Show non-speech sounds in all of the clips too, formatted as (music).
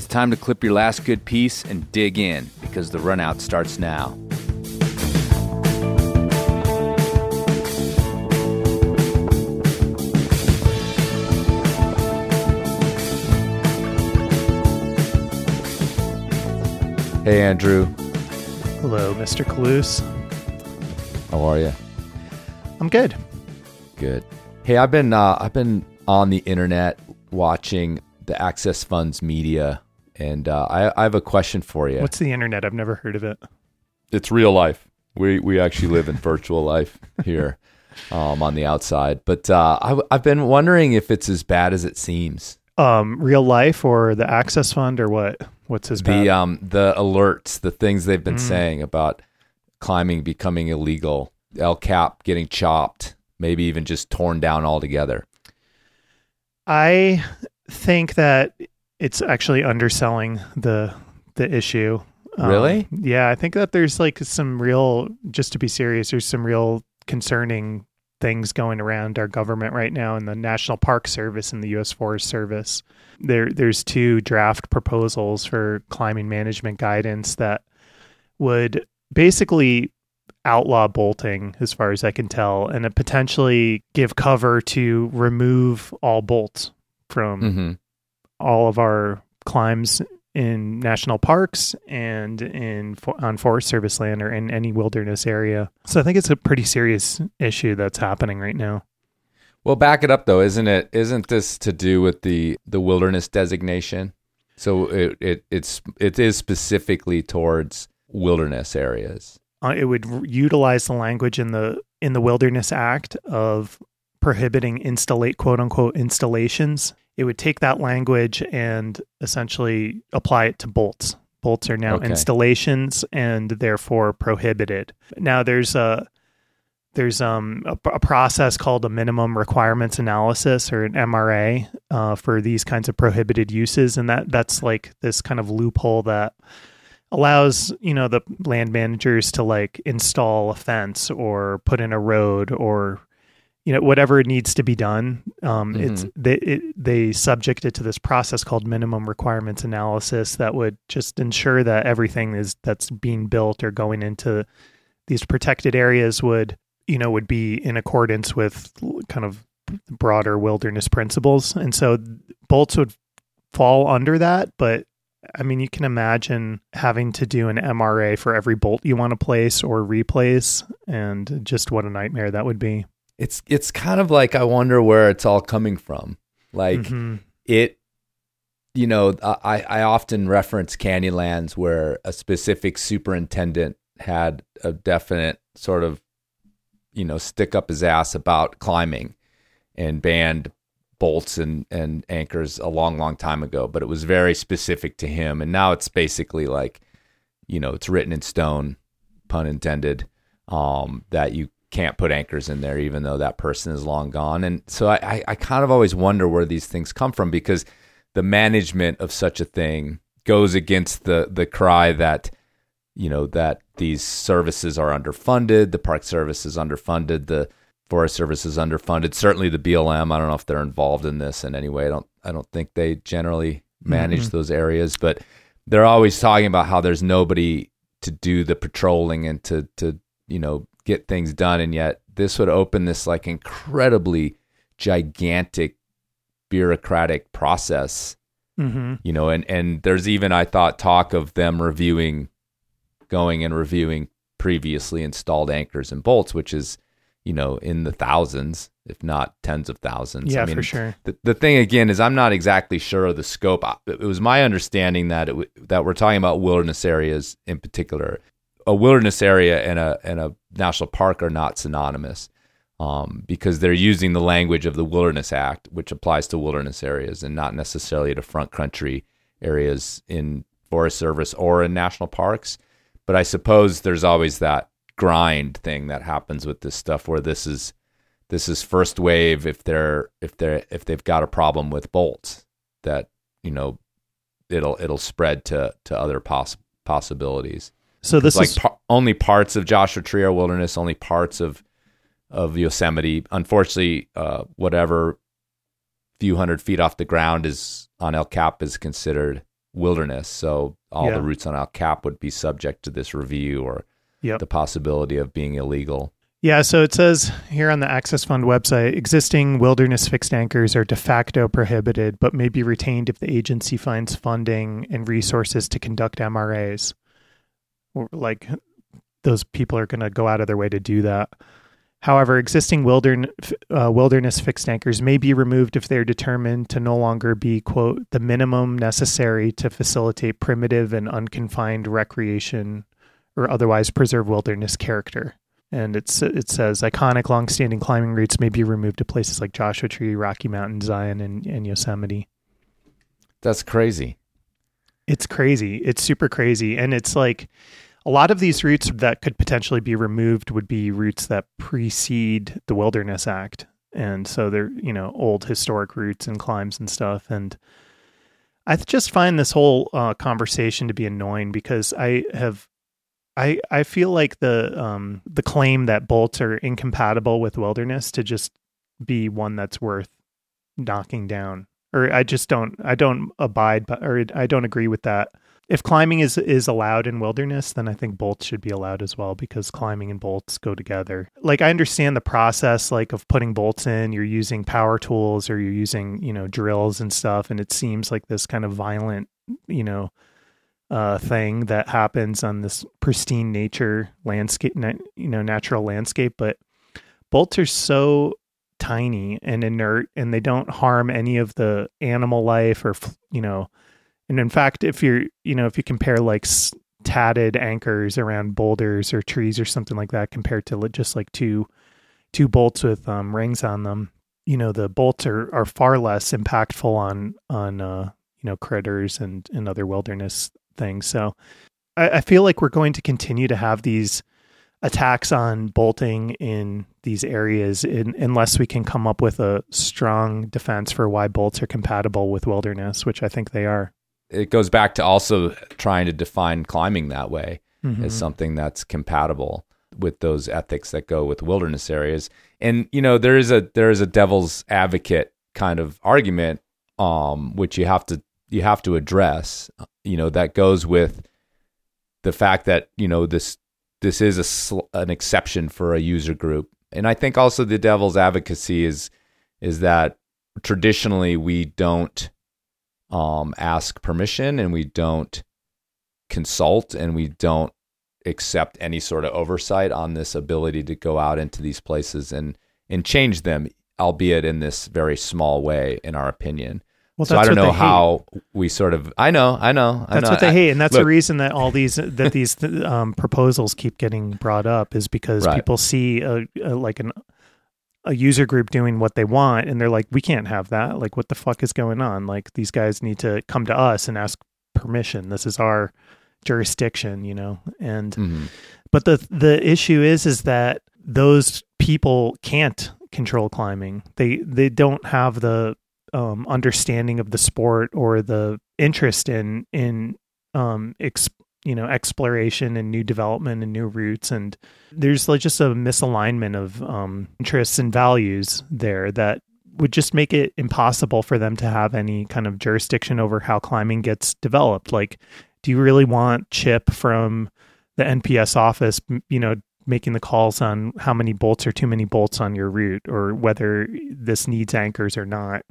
It's time to clip your last good piece and dig in because the runout starts now. Hey, Andrew. Hello, Mr. Kalous. How are you? I'm good. Good. Hey, I've been uh, I've been on the internet watching the Access Funds media, and uh, I, I have a question for you. What's the internet? I've never heard of it. it's real life. We we actually live in (laughs) virtual life here um, on the outside, but uh, I, I've been wondering if it's as bad as it seems. Um, real life or the Access Fund or what? What's his bad? The um the alerts, the things they've been Mm. saying about climbing becoming illegal, El Cap getting chopped, maybe even just torn down altogether. I think that it's actually underselling the the issue. Um, Really? Yeah, I think that there's like some real. Just to be serious, there's some real concerning things going around our government right now in the National Park Service and the U.S. Forest Service. There, there's two draft proposals for climbing management guidance that would basically outlaw bolting, as far as I can tell, and potentially give cover to remove all bolts from Mm-hmm. All of our climbs in national parks and in on Forest Service land or in any wilderness area. So I think it's a pretty serious issue that's happening right now. Well, back it up though, isn't it? Isn't this to do with the the wilderness designation? So it, it it's it is specifically towards wilderness areas. Uh, it would r- utilize the language in the in the Wilderness Act of prohibiting installate quote unquote installations. It would take that language and essentially apply it to bolts. Bolts are now Okay. installations and therefore prohibited. Now there's a there's um a, a process called a minimum requirements analysis or an MRA uh, for these kinds of prohibited uses, and that that's like this kind of loophole that allows you know the land managers to like install a fence or put in a road or you know whatever needs to be done um it's they it, they subject it to this process called minimum requirements analysis that would just ensure that everything is that's being built or going into these protected areas would you know would be in accordance with kind of broader wilderness principles and so bolts would fall under that but I mean, you can imagine having to do an MRA for every bolt you want to place or replace, and just what a nightmare that would be. It's it's kind of like I wonder where it's all coming from. Like Mhm. it you know i i often reference canyonlands where a specific superintendent had a definite sort of you know stick up his ass about climbing and banned bolts and and anchors a long long time ago but it was very specific to him and now it's basically like you know it's written in stone pun intended um that you can't put anchors in there even though that person is long gone. And so i i, kind of always wonder where these things come from because the management of such a thing goes against the the cry that you know that these services are underfunded the park service is underfunded the forest service is underfunded. Certainly the blm i don't know if they're involved in this in any way. I don't i don't think they generally manage Mhm. those areas but they're always talking about how there's nobody to do the patrolling and to to you know get things done and yet this would open this like incredibly gigantic bureaucratic process Mhm. you know and and there's even i thought talk of them reviewing going and reviewing previously installed anchors and bolts which is you know in the thousands if not tens of thousands Yeah, I mean, for sure. the, the thing again is i'm not exactly sure of the scope it was my understanding that it, w- that we're talking about wilderness areas in particular a wilderness area and a and a national park are not synonymous um, because they're using the language of the Wilderness Act, which applies to wilderness areas and not necessarily to front country areas in Forest Service or in national parks. But I suppose there's always that grind thing that happens with this stuff where this is this is first wave if they're if they're if they've got a problem with bolts that you know it'll it'll spread to to other poss- possibilities So this like is par- only parts of Joshua Tree are wilderness, only parts of of Yosemite. Unfortunately, uh, whatever few hundred feet off the ground is on El Cap is considered wilderness. So all Yeah. the routes on El Cap would be subject to this review or Yep. the possibility of being illegal. Yeah, so it says here on the Access Fund website existing wilderness fixed anchors are de facto prohibited, but may be retained if the agency finds funding and resources to conduct MRAs. Like those people are going to go out of their way to do that. However, existing wilderness, uh, wilderness fixed anchors may be removed if they're determined to no longer be, quote, the minimum necessary to facilitate primitive and unconfined recreation or otherwise preserve wilderness character and it's it says iconic long-standing climbing routes may be removed to places like Joshua Tree, Rocky Mountain, Zion, and, and Yosemite. That's crazy. It's crazy. It's super crazy, and it's like a lot of these routes that could potentially be removed would be routes that precede the Wilderness Act, and so they're you know old historic routes and climbs and stuff. And I just find this whole uh, conversation to be annoying because I have I I feel like the um the claim that bolts are incompatible with wilderness to just be one that's worth knocking down. Or I just don't I don't abide by or I don't agree with that. If climbing is is allowed in wilderness, then I think bolts should be allowed as well because climbing and bolts go together. Like I understand the process like of putting bolts in, you're using power tools or you're using, you know, drills and stuff and it seems like this kind of violent, you know, uh, thing that happens on this pristine nature landscape, you know, natural landscape. But bolts are so tiny and inert, and they don't harm any of the animal life, or you know, and in fact, if you're, you know, if you compare like tatted anchors around boulders or trees or something like that, compared to just like two two bolts with um, rings on them, you know, the bolts are are far less impactful on on uh, you know critters and and other wilderness things. So I, I feel like we're going to continue to have these attacks on bolting in these areas in, unless we can come up with a strong defense for why bolts are compatible with wilderness, which I think they are. It goes back to also trying to define climbing that way Mhm. as something that's compatible with those ethics that go with wilderness areas. And you know, there is a there is a devil's advocate kind of argument um which you have to you have to address, you know, that goes with the fact that, you know, this this is a sl- an exception for a user group. And I think also the devil's advocacy is is that traditionally we don't um, ask permission and we don't consult and we don't accept any sort of oversight on this ability to go out into these places and and change them, albeit in this very small way, in our opinion. Well, so I don't know how we sort of. I know, I know, I That's know. what they hate, and that's the reason that all these that these (laughs) um, proposals keep getting brought up is because Right. people see a, a like an a user group doing what they want, and they're like, "We can't have that. Like, what the fuck is going on? Like, these guys need to come to us and ask permission. This is our jurisdiction, you know." And Mhm. but the the issue is is that those people can't control climbing. They they don't have the um, understanding of the sport or the interest in in um, ex, you know exploration and new development and new routes. And there's like just a misalignment of um, interests and values there that would just make it impossible for them to have any kind of jurisdiction over how climbing gets developed. Like, do you really want Chip from the NPS office, you know, making the calls on how many bolts or too many bolts on your route or whether this needs anchors or not?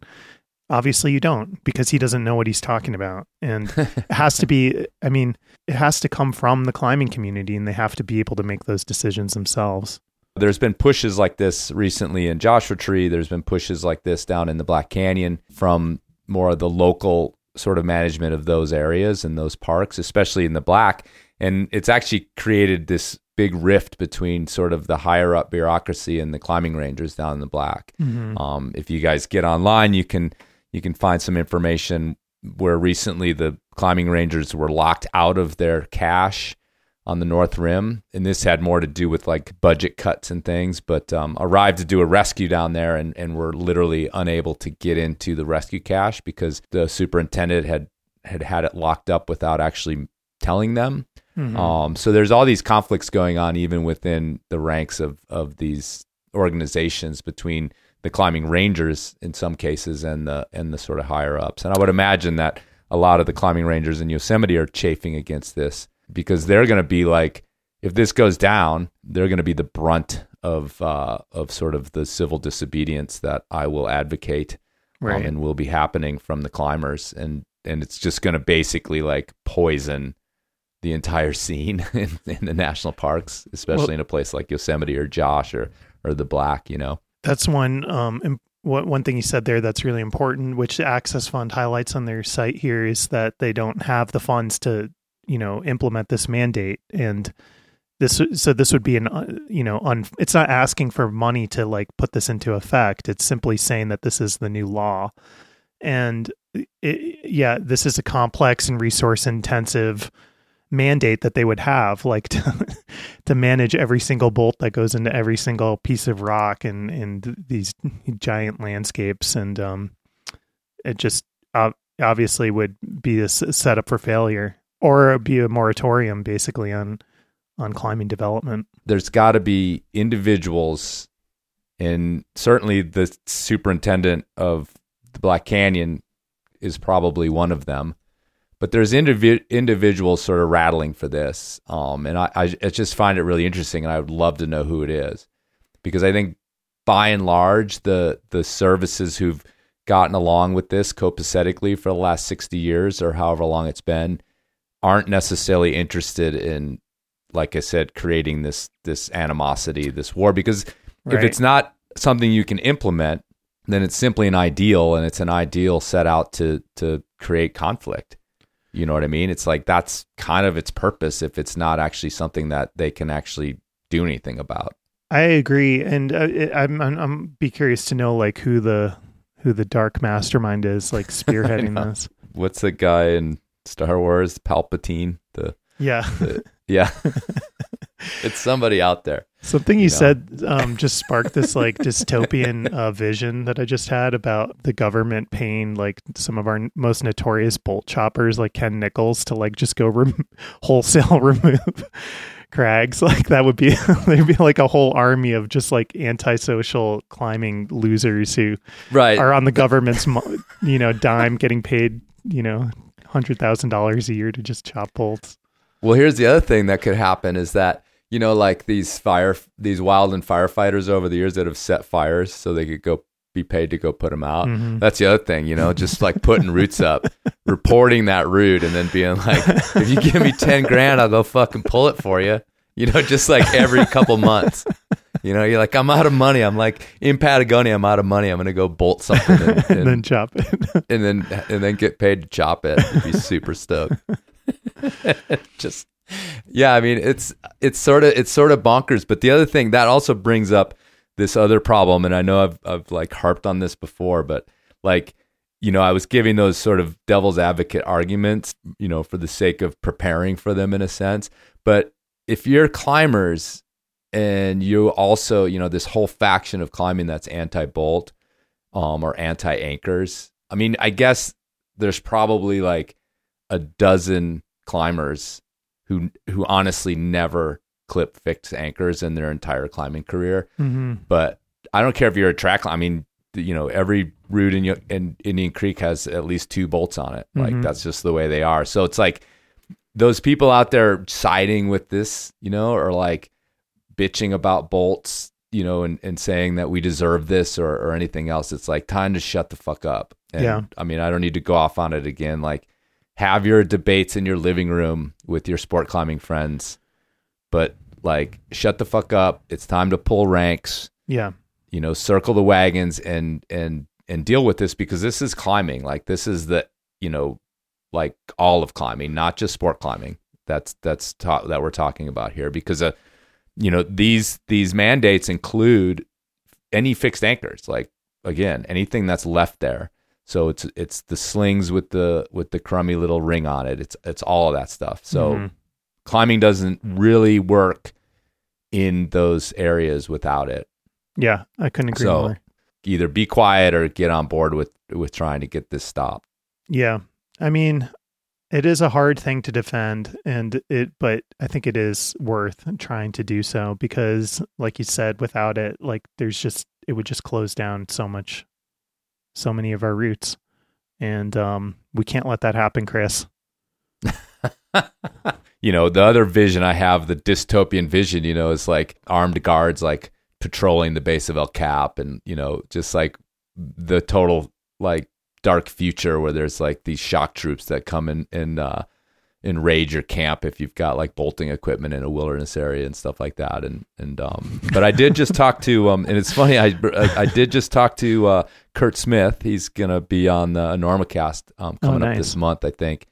Obviously, you don't because he doesn't know what he's talking about. And it has to be, I mean, it has to come from the climbing community and they have to be able to make those decisions themselves. There's been pushes like this recently in Joshua Tree. There's been pushes like this down in the Black Canyon from more of the local sort of management of those areas and those parks, especially in the Black. And it's actually created this big rift between sort of the higher up bureaucracy and the climbing rangers down in the Black. Um, if you guys get online, you can you can find some information where recently the climbing rangers were locked out of their cache on the North Rim, and this had more to do with like budget cuts and things. But um, arrived to do a rescue down there, and and were literally unable to get into the rescue cache because the superintendent had had had it locked up without actually telling them. Um, so there's all these conflicts going on even within the ranks of of these organizations between the climbing rangers in some cases and the and the sort of higher ups. And I would imagine that a lot of the climbing rangers in Yosemite are chafing against this because they're going to be like, if this goes down, they're going to be the brunt of uh, of sort of the civil disobedience that I will advocate, um, and will be happening from the climbers, and and it's just going to basically like poison the entire scene (laughs) in, in the national parks, especially Well- in a place like Yosemite or Josh or or the Black, you know. That's one um im- one one thing you said there that's really important, which the Access Fund highlights on their site here is that they don't have the funds to, you know, implement this mandate. And this so this would be an uh, you know un, it's not asking for money to like put this into effect. It's simply saying that this is the new law. And it, yeah this is a complex and resource intensive mandate that they would have like to, (laughs) to manage every single bolt that goes into every single piece of rock and and these giant landscapes and um it just uh, obviously would be a s- setup for failure or be a moratorium basically on on climbing development there's got to be individuals, and certainly the superintendent of the Black Canyon is probably one of them. But there's indivi- individuals sort of rattling for this, um, and I, I, I just find it really interesting, and I would love to know who it is, because I think by and large the the services who've gotten along with this copacetically for the last 60 years or however long it's been aren't necessarily interested in like I said, creating this this animosity, this war. Because if it's not something you can implement, then it's simply an ideal, and it's an ideal set out to to create conflict. You know what I mean? It's like that's kind of its purpose. If it's not actually something that they can actually do anything about. I agree, and uh, I'm, I'm I'm be curious to know like who the who the dark mastermind is, like spearheading (laughs) this. What's the guy in Star Wars? Palpatine. The Yeah, (laughs) yeah, (laughs) (laughs) it's somebody out there. something you No. said um, just sparked this like (laughs) dystopian uh, vision that I just had about the government paying like some of our n- most notorious bolt choppers, like Ken Nichols, to like just go rem- (laughs) wholesale remove crags. Like that would be there'd be like a whole army of just like antisocial climbing losers who Right. are on the government's mo- you know dime getting paid you know hundred thousand dollars a year to just chop bolts Well, here's the other thing that could happen is that you know, like these fire, these wildland firefighters over the years that have set fires so they could go be paid to go put them out. Mhm. That's the other thing, you know, just like putting routes up, (laughs) reporting that route, and then being like, if you give me ten grand, I'll go fucking pull it for you. You know, just like every couple months. You know, you're like, I'm out of money. I'm like in Patagonia, I'm out of money. I'm gonna go bolt something and, and (laughs) and, then chop it and then and then get paid to chop it. You'd be super stoked. (laughs) Just yeah, I mean it's it's sort of it's sort of bonkers. But the other thing that also brings up this other problem, and I know I've I've like harped on this before, but like you know I was giving those sort of devil's advocate arguments, you know, for the sake of preparing for them in a sense. But if you're climbers and you also you know this whole faction of climbing that's anti-bolt um, or anti-anchors. I mean, I guess there's probably like a dozen climbers who who honestly never clip fixed anchors in their entire climbing career. hmm But I don't care if you're a track. I mean, you know, every route in, in Indian Creek has at least two bolts on it. Like Mhm. that's just the way they are. So it's like those people out there siding with this, you know, or like bitching about bolts, you know, and, and saying that we deserve this or, or anything else. It's like time to shut the fuck up. And Yeah. I mean, I don't need to go off on it again. Like have your debates in your living room with your sport climbing friends, but like shut the fuck up. It's time to pull ranks. Yeah. You know circle the wagons and and and deal with this because this is climbing. Like this is the you know like all of climbing not just sport climbing. That's that's ta- that we're talking about here because uh you know these these mandates include any fixed anchors. Like again anything that's left there so it's it's the slings with the with the crummy little ring on it. It's it's all of that stuff. So Mhm. climbing doesn't really work in those areas without it. Yeah i couldn't agree So- more. either be quiet or get on board with with trying to get this stopped. yeah. I mean it is a hard thing to defend and it but i think it is worth trying to do so because like you said without it like there's just it would just close down so much so many of our routes and um, we can't let that happen, Chris. (laughs) you know, the other vision I have, the dystopian vision, you know, is like armed guards like patrolling the base of El Cap and, you know, just like the total like dark future where there's like these shock troops that come in and uh enrage your camp if you've got like bolting equipment in a wilderness area and stuff like that and and um but I did just talk to um and it's funny I I, I did just talk to uh Kurt Smith he's gonna be on the Enormocast um coming Oh, up this month I think.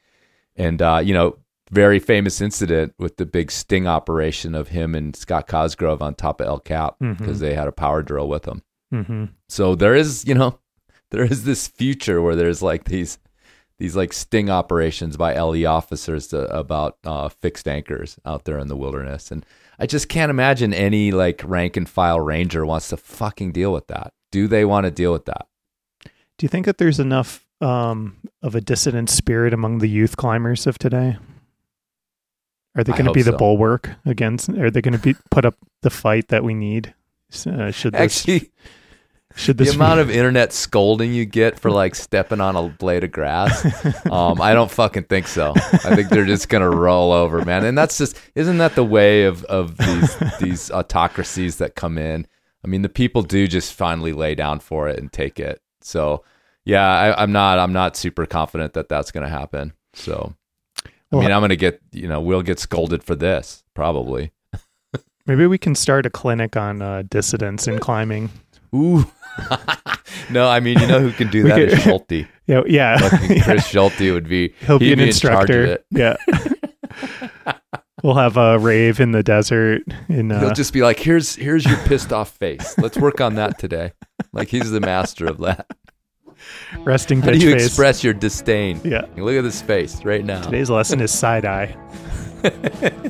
And uh you know very famous incident with the big sting operation of him and Scott Cosgrove on top of El Cap because they had a power drill with them hmm so there is, you know, (laughs) there is this future where there's like these these like sting operations by LE officers to, about uh, fixed anchors out there in the wilderness, and I just can't imagine any like rank and file ranger wants to fucking deal with that. Do they want to deal with that? Do you think that there's enough um, of a dissident spirit among the youth climbers of today? Are they going to be the so. bulwark against? Are they going to be put up the fight that we need? Uh, should this Actually, (laughs) should the this amount of internet scolding you get for like stepping on a blade of grass, (laughs) um, I don't fucking think so. I think they're just gonna roll over, man. And that's just isn't that the way of of these (laughs) these autocracies that come in? I mean, the people do just finally lay down for it and take it. So, yeah, I, I'm not I'm not super confident that that's gonna happen. So, I Well, mean, I'm gonna get you know we'll get scolded for this probably. maybe we can start a clinic on uh, dissidents in climbing. Ooh. (laughs) no, I mean, you know who can do that is could- Schulte. (laughs) Yeah, yeah. Fucking Chris (laughs) Schulte would be He'll be an in charge of instructor. it. Yeah. We'll have a rave in the desert. In He'll uh, just be like, "Here's here's your pissed off face. Let's work on that today." Like he's the master of that. resting How do you face. express your disdain? yeah. Look at this face right now. Today's lesson is side eye. (laughs)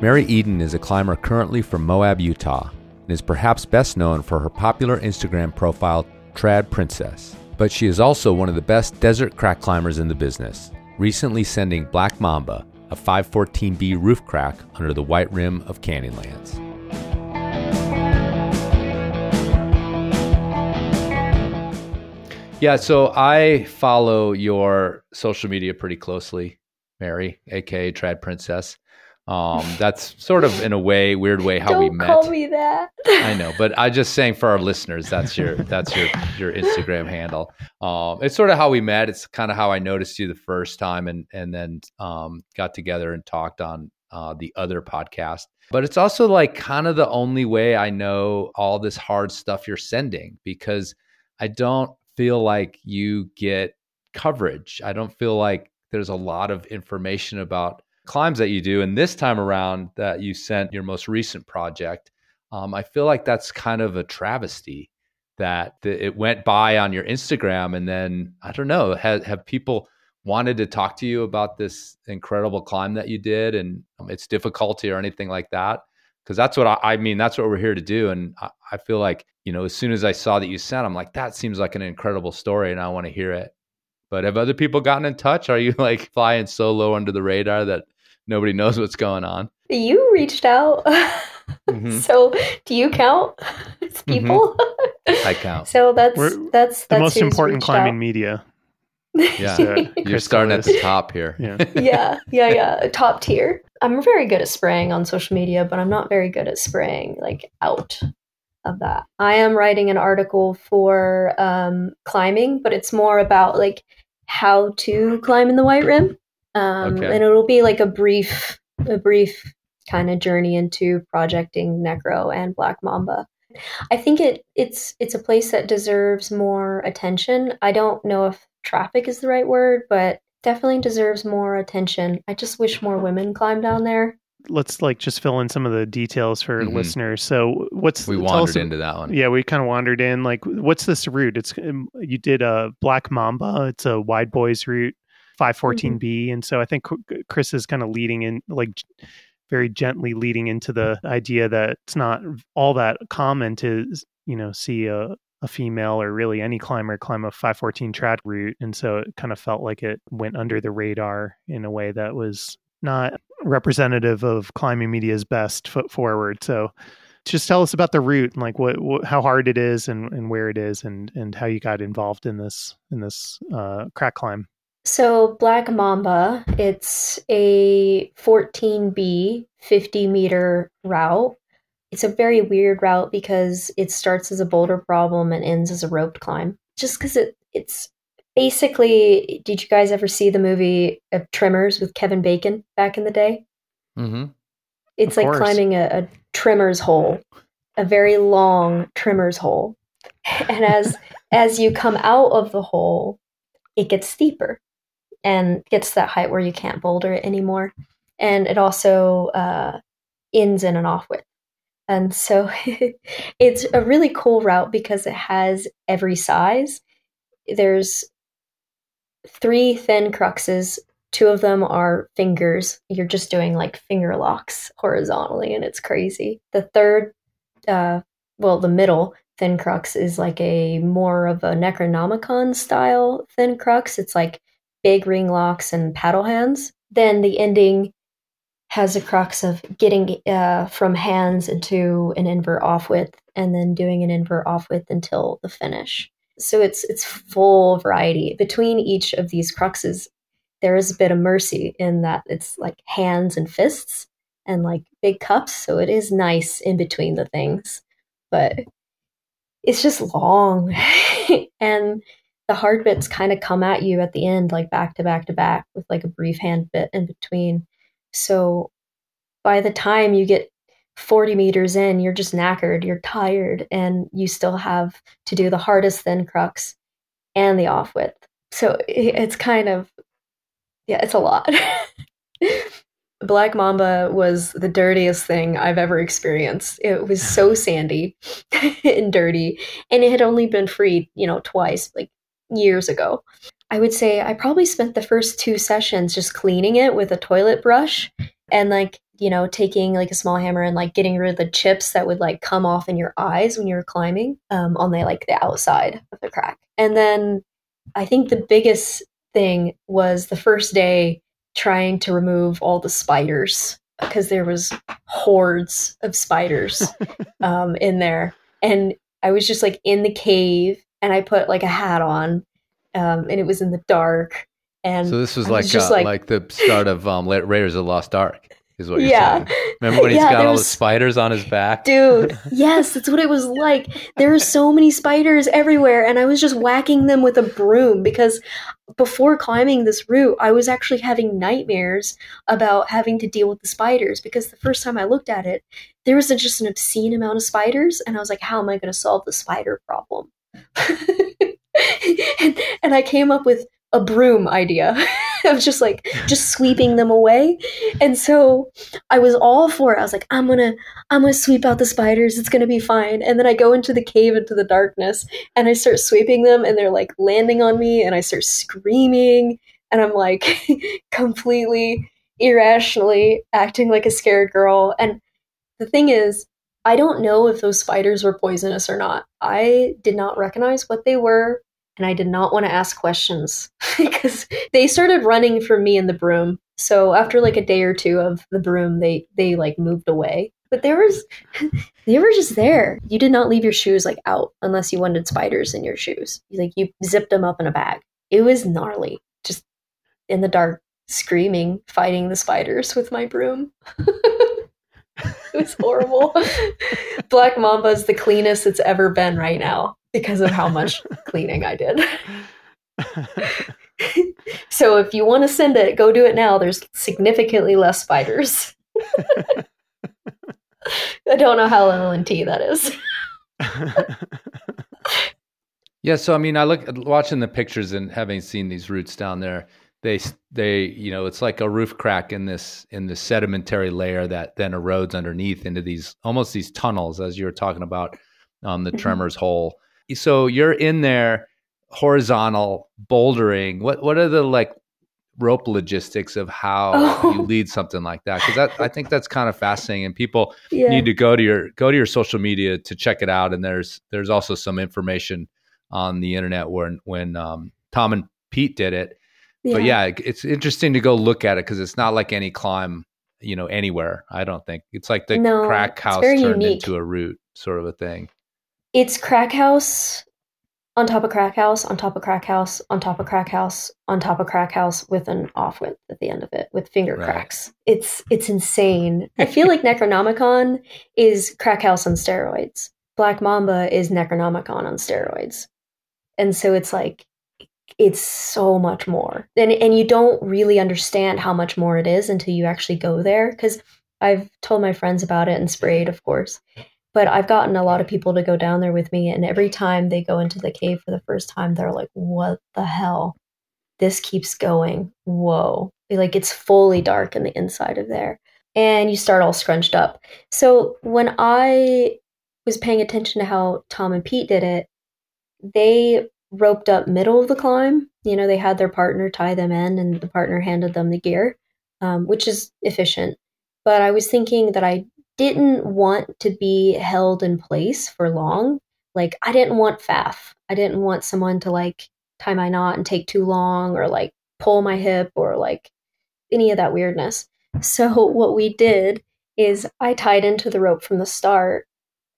Mary Eden is a climber currently from Moab, Utah, and is perhaps best known for her popular Instagram profile, Trad Princess. But she is also one of the best desert crack climbers in the business, recently sending Black Mamba, a 514B roof crack under the white rim of Canyonlands. Yeah, so I follow your social media pretty closely, Mary, aka Trad Princess. Um, that's sort of in a way, weird way, how Don't we met. call me that. I know, but I just saying for our listeners, that's your that's your your Instagram handle. Um, it's sort of how we met. It's kind of how I noticed you the first time, and and then um, got together and talked on uh, the other podcast. But it's also like kind of the only way I know all this hard stuff you're sending because I don't feel like you get coverage. I don't feel like there's a lot of information about climbs that you do. And this time around, that you sent your most recent project, um, I feel like that's kind of a travesty that the, it went by on your Instagram, and then I don't know, have, have people wanted to talk to you about this incredible climb that you did and um, its difficulty or anything like that? Because that's what I, I mean. That's what we're here to do, and I, I feel like you know, as soon as I saw that you sent, I'm like, that seems like an incredible story, and I want to hear it. But have other people gotten in touch? Are you like flying so low under the radar that nobody knows what's going on? You reached out. (laughs) Mhm. So do you count as people? I count. so that's We're- that's The most important climbing out. media. (laughs) Yeah. So, You're starting at the top here. Yeah. (laughs) yeah, yeah, yeah. Top tier. I'm very good at spraying on social media, but I'm not very good at spraying like out of that. I am writing an article for um, climbing, but it's more about like how to climb in the White Rim, um, Okay. and it'll be like a brief, a brief kind of journey into projecting Necro and Black Mamba. I think it it's it's a place that deserves more attention. I don't know if traffic is the right word, but definitely deserves more attention. I just wish more women climb down there. Let's like just fill in some of the details for Mhm. listeners. So, what's We tell wandered us- into that one. Yeah, we kind of wandered in. Like, what's this route? It's um, you did a Black Mamba. It's a Wide Boyz route, five fourteen B, and so I think Chris is kind of leading in, like, very gently leading into the idea that it's not all that common to you know see a a female or really any climber climb a 514 trad route and so it kind of felt like it went under the radar in a way that was not representative of climbing media's best foot forward. So just tell us about the route and like what, what how hard it is and, and where it is and and how you got involved in this in this uh, crack climb. So Black Mamba, it's a 14B 50 meter route. It's a very weird route because it starts as a boulder problem and ends as a roped climb. Just because it it's basically. Did you guys ever see the movie of Tremors with Kevin Bacon back in the day? Mm-hmm. It's Of like course. climbing a, a Tremors hole, a very long Tremors hole. (laughs) And as as you come out of the hole, it gets steeper and gets to that height where you can't boulder it anymore. And it also uh, ends in an off width. And so (laughs) it's a really cool route because it has every size. There's three thin cruxes two of them are fingers you're just doing like finger locks horizontally and it's crazy the third uh well the middle thin crux is like a more of a necronomicon style thin crux it's like big ring locks and paddle hands then the ending has a crux of getting uh, from hands into an invert off width and then doing an invert off width until the finish. So it's it's full variety. Between each of these cruxes there is a bit of mercy in that it's like hands and fists and like big cups so it is nice in between the things but it's just long. (laughs) And the hard bits kind of come at you at the end like back to back to back with like a brief hand bit in between so by the time you get 40 meters in you're just knackered you're tired and you still have to do the hardest thin crux and the off width so it's kind of yeah, it's a lot. (laughs) Black Mamba was the dirtiest thing I've ever experienced. It was so sandy (laughs) and dirty, and it had only been freed, you know, twice, like years ago. I would say I probably spent the first two sessions just cleaning it with a toilet brush and like, you know, taking like a small hammer and like getting rid of the chips that would like come off in your eyes when you were climbing um, on the like the outside of the crack. And then I think the biggest thing was the first day trying to remove all the spiders because there was hordes of spiders (laughs) um, in there and i was just like in the cave and i put like a hat on um, and it was in the dark and So this was I like was just uh, like- like, the start of um, Raiders of the Lost Ark, is what you're yeah saying. Remember when he's Yeah, got all was- the spiders on his back? Dude, (laughs) yes, that's what it was like. There were so many spiders everywhere, and I was just whacking them with a broom because before climbing this route, I was actually having nightmares about having to deal with the spiders because the first time I looked at it, there was a, just an obscene amount of spiders, and I was like, how am I going to solve the spider problem? And, (laughs) and I came up with a broom idea (laughs) of just like just sweeping them away. And so I was all for it. I was like, I'm gonna I'm gonna sweep out the spiders. It's gonna be fine. And then I go into the cave into the darkness and I start sweeping them and they're like landing on me and I start screaming and I'm like (laughs) completely irrationally acting like a scared girl. And the thing is, I don't know if those spiders were poisonous or not. I did not recognize what they were and I did not want to ask questions (laughs) because they started running from me in the broom. So after like a day or two of the broom, they they like moved away. But there was (laughs) they were just there. You did not leave your shoes like out unless you wanted spiders in your shoes. Like you zipped them up in a bag. It was gnarly. Just in the dark, screaming, fighting the spiders with my broom. (laughs) (laughs) it was horrible. (laughs) Black Mamba is the cleanest it's ever been right now because of how much (laughs) cleaning I did. so if you want to send it, go do it now. There's significantly less spiders. I don't know how LNT that is. Yeah, so I mean, I look watching the pictures and having seen these routes down there. They they you know it's like a roof crack in this in the sedimentary layer that then erodes underneath into these almost these tunnels as you were talking about um, the Mhm. tremors hole. So you're in there horizontal bouldering. What what are the like rope logistics of how Oh. you lead something like that? Because that I think that's kind of fascinating, and people Yeah. need to go to your go to your social media to check it out. And there's there's also some information on the internet when when um, Tom and Pete did it. But yeah, it's interesting to go look at it because it's not like any climb you know, anywhere. I don't think it's like the No, crack house turned unique. into a route sort of a thing. It's crack house on top of crack house on top of crack house on top of crack house on top of crack house with an off width at the end of it with finger Right. cracks. It's it's insane. I feel like Necronomicon is crack house on steroids. Black Mamba is Necronomicon on steroids. And so it's like it's so much more. And and you don't really understand how much more it is until you actually go there cuz I've told my friends about it and sprayed, of course. But I've gotten a lot of people to go down there with me, and every time they go into the cave for the first time, they're like, "What the hell? This keeps going. Whoa!" Like it's fully dark in the inside of there, and you start all scrunched up. So when I was paying attention to how Tom and Pete did it, they roped up middle of the climb. You know, they had their partner tie them in, and the partner handed them the gear, um, which is efficient. But I was thinking that I didn't want to be held in place for long. Like, I didn't want faff. I didn't want someone to like tie my knot and take too long or like pull my hip or like any of that weirdness. So, (laughs) what we did is I tied into the rope from the start,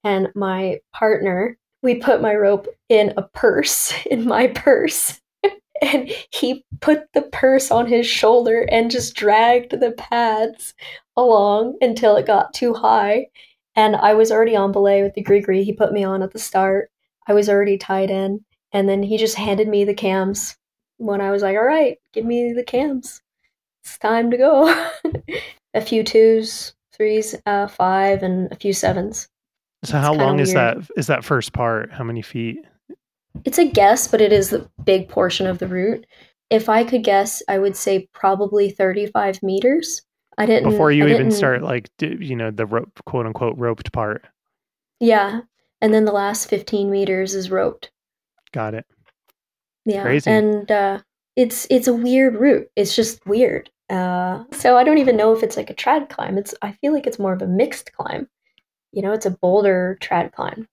and my partner, we put my rope in a purse, (laughs) in my purse. (laughs) And he put the purse on his shoulder and just dragged the pads along until it got too high. And I was already on belay with the Grigri. He put me on at the start. I was already tied in. And then he just handed me the cams when I was like, all right, give me the cams. It's time to go. (laughs) a few twos, threes, uh, five, and a few sevens. So how long is weird. that is that first part? How many feet? It's a guess, but it is the big portion of the route. If I could guess, I would say probably 35 meters. I didn't. Before you I even start like you know the rope quote unquote roped part. Yeah. And then the last 15 meters is roped. Got it. Yeah. Crazy. And uh, it's it's a weird route. It's just weird. Uh, so I don't even know if it's like a trad climb. It's I feel like it's more of a mixed climb. You know, it's a boulder trad climb.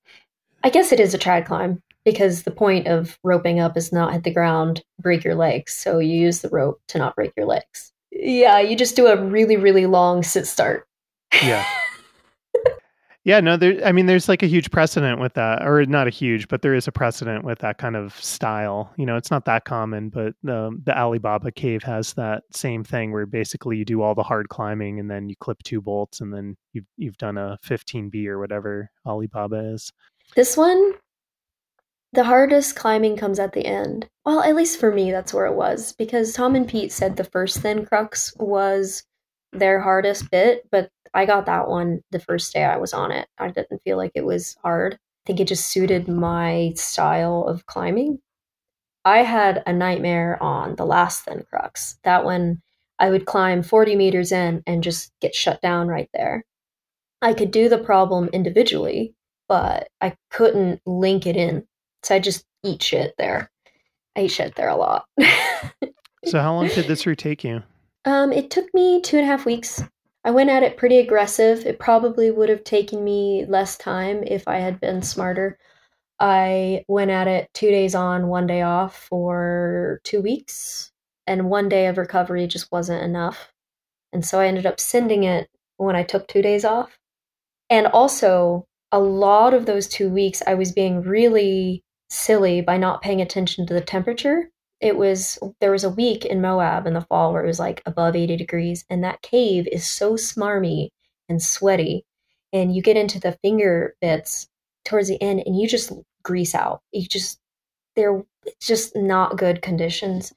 I guess it is a trad climb because the point of roping up is not hit the ground, break your legs. So you use the rope to not break your legs. Yeah, you just do a really really long sit start. Yeah. (laughs) Yeah, no, there. I mean, there's like a huge precedent with that, or not a huge, but there is a precedent with that kind of style. You know, it's not that common, but um, the Alibaba cave has that same thing where basically you do all the hard climbing and then you clip two bolts and then you've you've done a 15B or whatever Alibaba is. This one, the hardest climbing comes at the end. Well, at least for me, that's where it was because Tom and Pete said the first thin crux was their hardest bit, but I got that one the first day I was on it. I didn't feel like it was hard. I think it just suited my style of climbing. I had a nightmare on the last thin crux. That one, I would climb 40 meters in and just get shut down right there. I could do the problem individually, but I couldn't link it in. So I just eat shit there. I eat shit there a lot. (laughs) So how long did this route take you? um, it took me two and a half weeks. I went at it pretty aggressive. It probably would have taken me less time if I had been smarter. I went at it two days on, one day off for two weeks, and one day of recovery just wasn't enough. And so I ended up sending it when I took two days off. And also, a lot of those two weeks, I was being really silly by not paying attention to the temperature. It was, there was a week in Moab in the fall where it was like above 80 degrees, and that cave is so smarmy and sweaty. And you get into the finger bits towards the end, and you just grease out. You just, they're it's just not good conditions.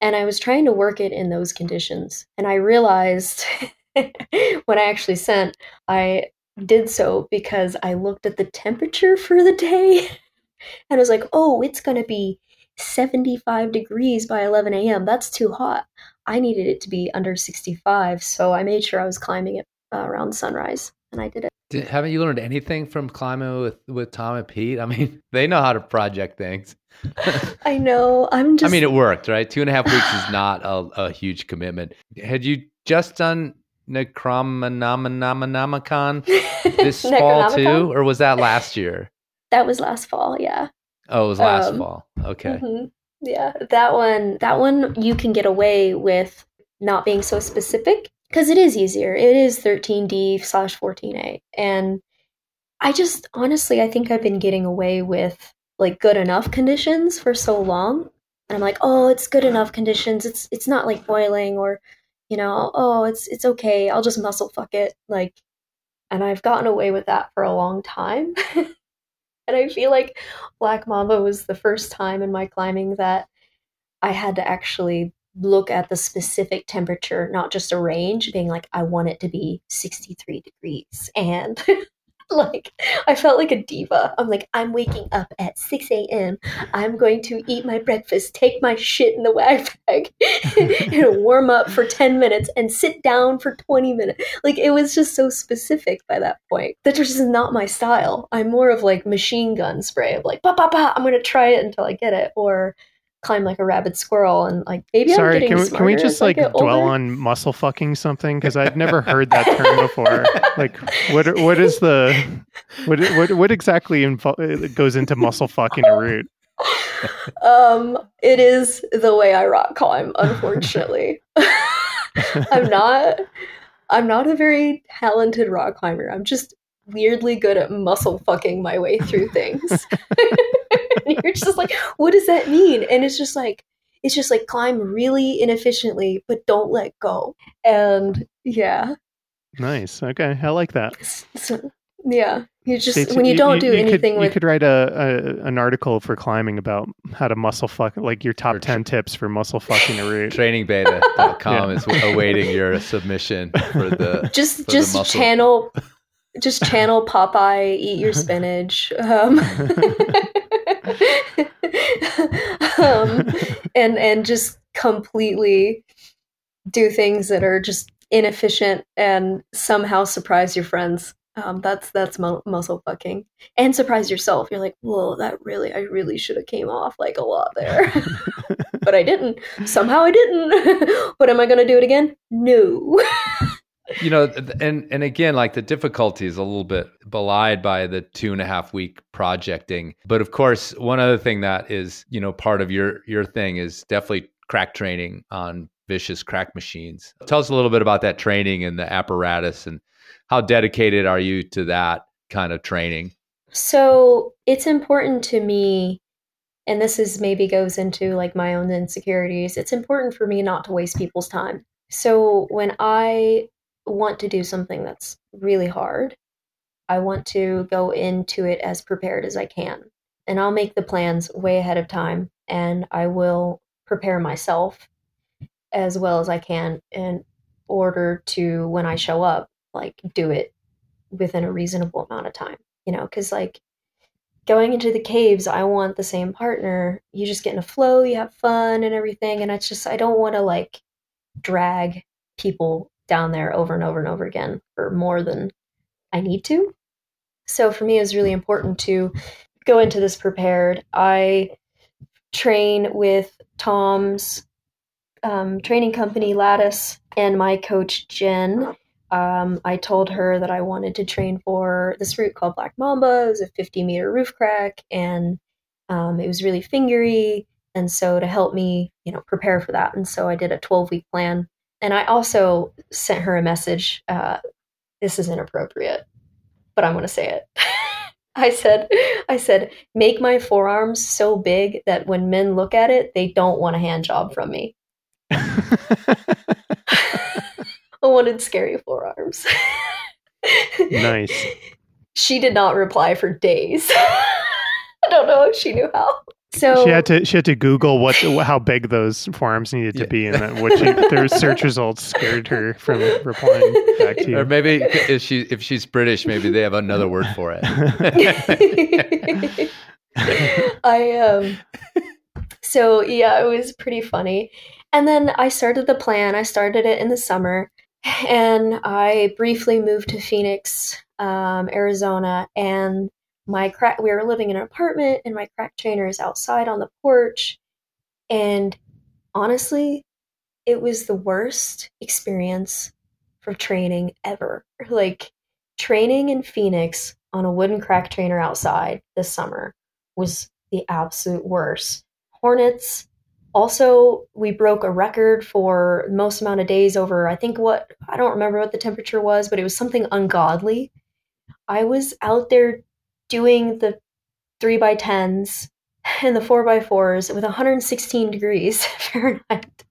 And I was trying to work it in those conditions. And I realized (laughs) when I actually sent, I did so because I looked at the temperature for the day (laughs) and I was like, oh, it's going to be 75 degrees by 11 a.m. That's too hot. I needed it to be under 65. So I made sure I was climbing it uh, around sunrise and I did it. Did, haven't you learned anything from climbing with, with Tom and Pete? I mean, (laughs) they know how to project things. (laughs) I know. I'm just. I mean, it worked, right? Two and a half weeks is not a, a huge commitment. Had you just done Necronomicon (laughs) this fall too, or was that last year? That was last fall. Yeah. Oh, it was last Um, fall. Okay. Mhm. Yeah, that one. That one you can get away with not being so specific. because it is easier. It is 13D slash 14A. And I just honestly, I think I've been getting away with like good enough conditions for so long. And I'm like, oh, it's good enough conditions. It's it's not like boiling or, you know, oh, it's it's okay. I'll just muscle fuck it. Like, and I've gotten away with that for a long time. (laughs) and I feel like Black Mamba was the first time in my climbing that I had to actually look at the specific temperature, not just a range, being like, I want it to be 63 degrees. And (laughs) (laughs) like, I felt like a diva. I'm like, I'm waking up at 6 a.m. I'm going to eat my breakfast, take my shit in the wag bag, (laughs) and warm up for 10 minutes and sit down for 20 minutes. Like, it was just so specific by that point. That just is not my style. I'm more of like machine gun spray of like, ba ba ba, I'm to try it until I get it. Or, climb like a rabid squirrel and like maybe Sorry, I'm getting can we, can we just like dwell on muscle fucking something because I've never heard that term before. (laughs) like what what is the what what what exactly invo- goes into muscle fucking a route? Um, it is the way I rock climb. Unfortunately, (laughs) I'm not. I'm not a very talented rock climber. I'm just weirdly good at muscle fucking my way through things. (laughs) and (laughs) you're just like, what does that mean? And it's just like, it's just like climb really inefficiently, but don't let go. And yeah. Nice. Okay. I like that. So, yeah. You just, when you, you don't do you anything could, with. You could write a, a, an article for climbing about how to muscle fuck, like your top 10 tips for muscle fucking a route. (laughs) Trainingbeta.com yeah. is awaiting your submission for the. (laughs) Just, for just the channel just (laughs) channel Popeye, eat your spinach, um, (laughs) um, and and just completely do things that are just inefficient and somehow surprise your friends. Um, that's that's mu- muscle fucking and surprise yourself. You're like, whoa, that really, I really should have came off like a lot there, (laughs) but I didn't. Somehow I didn't. but am I going to do it again? No you know and and again like the difficulty is a little bit belied by the two and a half week projecting. But of course one other thing that is you know part of your your thing is definitely crack training on vicious crack machines. Tell us a little bit about that training and the apparatus and how dedicated are you to that kind of training? So it's important to me and this is maybe goes into like my own insecurities it's important for me not to waste people's time. So when I want to do something that's really hard, I want to go into it as prepared as I can. And I'll make the plans way ahead of time and I will prepare myself as well as I can in order to, when I show up, like do it within a reasonable amount of time. You know, because like going into the caves, I want the same partner. You just get in a flow, you have fun and everything. And it's just, I don't want to like drag people down there over and over and over again for more than I need to. So for me, it's really important to go into this prepared. I train with Tom's um, training company, Lattice, and my coach, Jen. Um, I told her that I wanted to train for this route called Black Mamba. It was a 50 meter roof crack, and um, it was really fingery. And so to help me, you know, prepare for that, and so I did a 12 week plan and I also sent her a message. Uh, this is inappropriate, but I'm going to say it. (laughs) I said, I said, make my forearms so big that when men look at it, they don't want a hand job from me. (laughs) I wanted scary forearms. nice. (laughs) She did not reply for days. I don't know if she knew how. So she had to she had to Google what how big those forearms needed to yeah. be, and that what she, their search results scared her from replying back to you. Or maybe if she if she's British, maybe they have another word for it. (laughs) I um. So yeah, it was pretty funny, and then I started the plan. I started it in the summer, and I briefly moved to Phoenix, um, Arizona, and my crack we were living in an apartment and my crack trainer is outside on the porch. And honestly it was the worst experience for training ever. Like training in phoenix on a wooden crack trainer outside this summer was the absolute worst. Hornets Also, we broke a record for most amount of days over, I think what, I don't remember what the temperature was, but it was something ungodly. I was out there doing the three by tens and the four by fours with 116 degrees (laughs) Fahrenheit.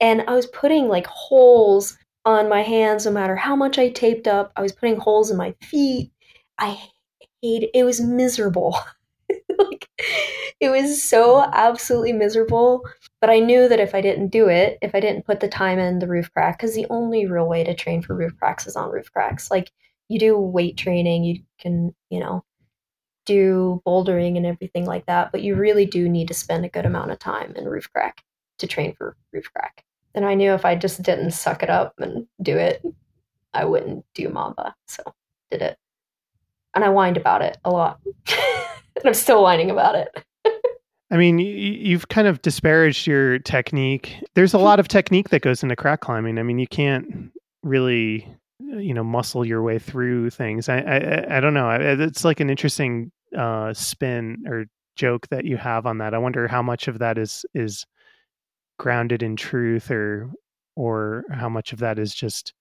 And I was putting like holes on my hands no matter how much I taped up. I was putting holes in my feet. I hate it was miserable. (laughs) like it was so absolutely miserable. But I knew that if I didn't do it, if I didn't put the time in the roof crack, because the only real way to train for roof cracks is on roof cracks. Like you do weight training, you can, you know, do bouldering and everything like that, but you really do need to spend a good amount of time in roof crack to train for roof crack. And I knew if I just didn't suck it up and do it, I wouldn't do Mamba. So did it. And I whined about it a lot. (laughs) and I'm still whining about it. I mean, you've kind of disparaged your technique. There's a lot of technique that goes into crack climbing. I mean, you can't really, you know, muscle your way through things. I, I, I don't know. It's like an interesting uh, spin or joke that you have on that. I wonder how much of that is is grounded in truth, or or how much of that is just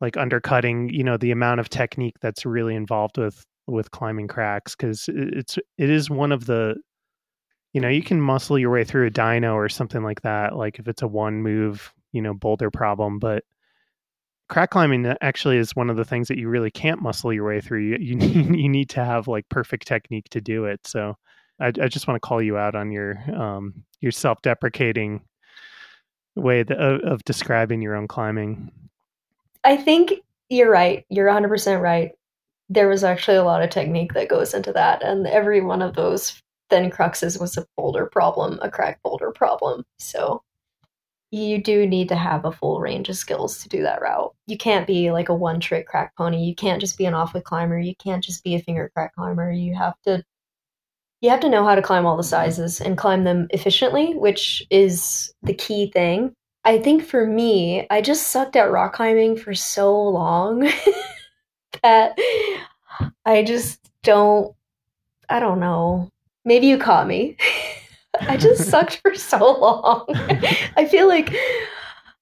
like undercutting, you know, the amount of technique that's really involved with with climbing cracks because it's it is one of the you know you can muscle your way through a dyno or something like that like if it's a one move you know boulder problem but crack climbing actually is one of the things that you really can't muscle your way through. You, (laughs) you need you need to have like perfect technique to do it. So i, I just want to call you out on your um your self-deprecating way of, of describing your own climbing. I think you're right. You're 100% right. There was actually a lot of technique that goes into that and every one of those thin cruxes was a boulder problem a crack boulder problem. So you do need to have a full range of skills to do that route. You can't be like a one trick crack pony. You can't just be an offwidth climber. You can't just be a finger crack climber. You have to you have to know how to climb all the sizes and climb them efficiently, which is the key thing. I think for me, I just sucked at rock climbing for so long (laughs) that I just don't I don't know. Maybe you caught me. (laughs) (laughs) I just sucked for so long. (laughs) I feel like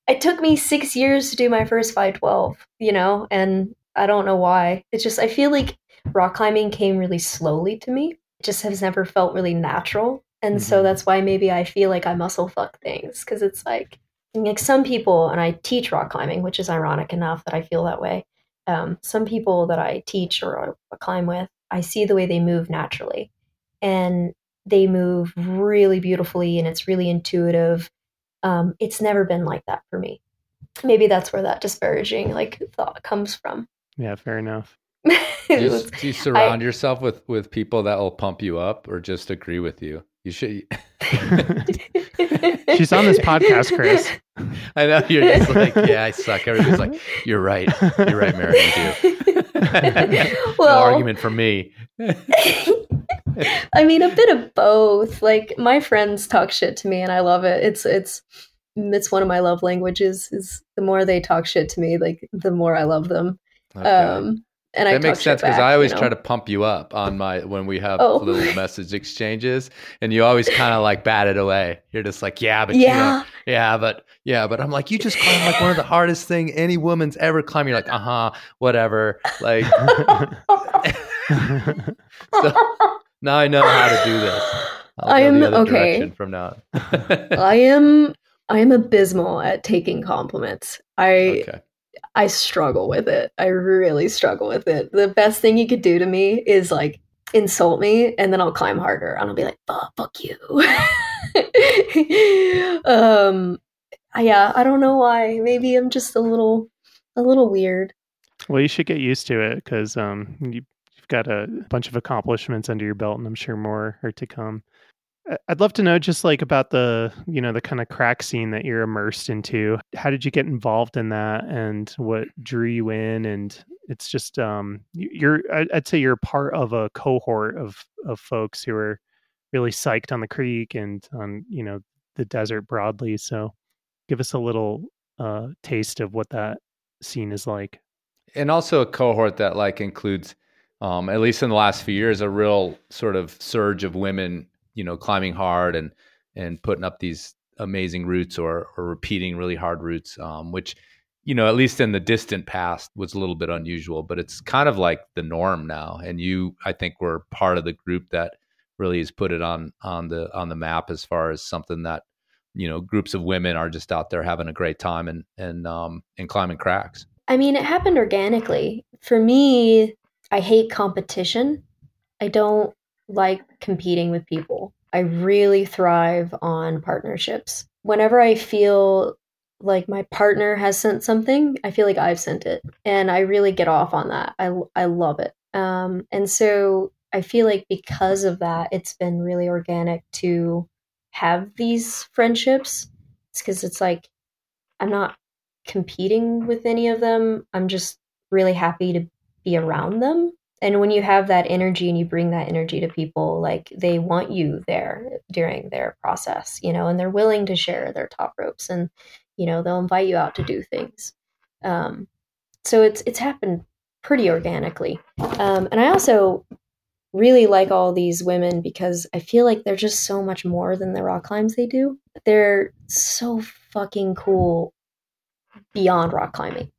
it took me six years to do my first 512, you know, and I don't know why. It's just, I feel like rock climbing came really slowly to me. It just has never felt really natural. And mm-hmm. so that's why maybe I feel like I muscle fuck things because it's like, like some people, and I teach rock climbing, which is ironic enough that I feel that way. Um, some people that I teach or climb with, I see the way they move naturally. And they move really beautifully and it's really intuitive. Um, it's never been like that for me. Maybe that's where that disparaging like thought comes from. Yeah, fair enough. (laughs) do, you, do you surround I, yourself with with people that will pump you up or just agree with you? You should. She's on this podcast, Chris. (laughs) I know you're just like, yeah, I suck. Everybody's like, you're right. You're right, Mary. You do. (laughs) well, no argument for me. (laughs) I mean, a bit of both. Like my friends talk shit to me, and I love it. It's it's it's one of my love languages. Is the more they talk shit to me, like the more I love them. Okay. Um, and that I makes sense because I always you know? try to pump you up on my when we have oh. little (laughs) message exchanges, and you always kind of like bat it away. You're just like, yeah, but yeah, you know, yeah, but yeah, but I'm like, you just climb like one of the hardest thing any woman's ever climbed. You're like, uh huh, whatever. Like, (laughs) (laughs) so now I know how to do this. i am okay from now. (laughs) I am I am abysmal at taking compliments. I okay. I struggle with it. I really struggle with it. The best thing you could do to me is like insult me and then I'll climb harder and I'll be like, oh, fuck you. (laughs) um yeah, I don't know why. Maybe I'm just a little a little weird. Well, you should get used to it because um, you, have got a bunch of accomplishments under your belt, and I'm sure more are to come. I'd love to know just like about the, you know, the kind of crack scene that you're immersed into. How did you get involved in that and what drew you in? And it's just, um, you're, I'd say you're part of a cohort of, of folks who are really psyched on the creek and on, you know, the desert broadly. So give us a little, uh, taste of what that scene is like. And also a cohort that like includes, um, at least in the last few years, a real sort of surge of women you know climbing hard and and putting up these amazing routes or or repeating really hard routes, um, which you know at least in the distant past was a little bit unusual, but it's kind of like the norm now. And you, I think, were part of the group that really has put it on on the on the map as far as something that you know groups of women are just out there having a great time and and um and climbing cracks. I mean, it happened organically. For me, I hate competition. I don't like competing with people. I really thrive on partnerships. Whenever I feel like my partner has sent something, I feel like I've sent it, and I really get off on that. I I love it. Um, and so I feel like because of that, it's been really organic to have these friendships. It's because it's like I'm not competing with any of them. I'm just really happy to be around them. And when you have that energy and you bring that energy to people, like they want you there during their process, you know, and they're willing to share their top ropes and, you know, they'll invite you out to do things. Um, so it's it's happened pretty organically. Um, and I also really like all these women because I feel like they're just so much more than the rock climbs they do. They're so fucking cool beyond rock climbing.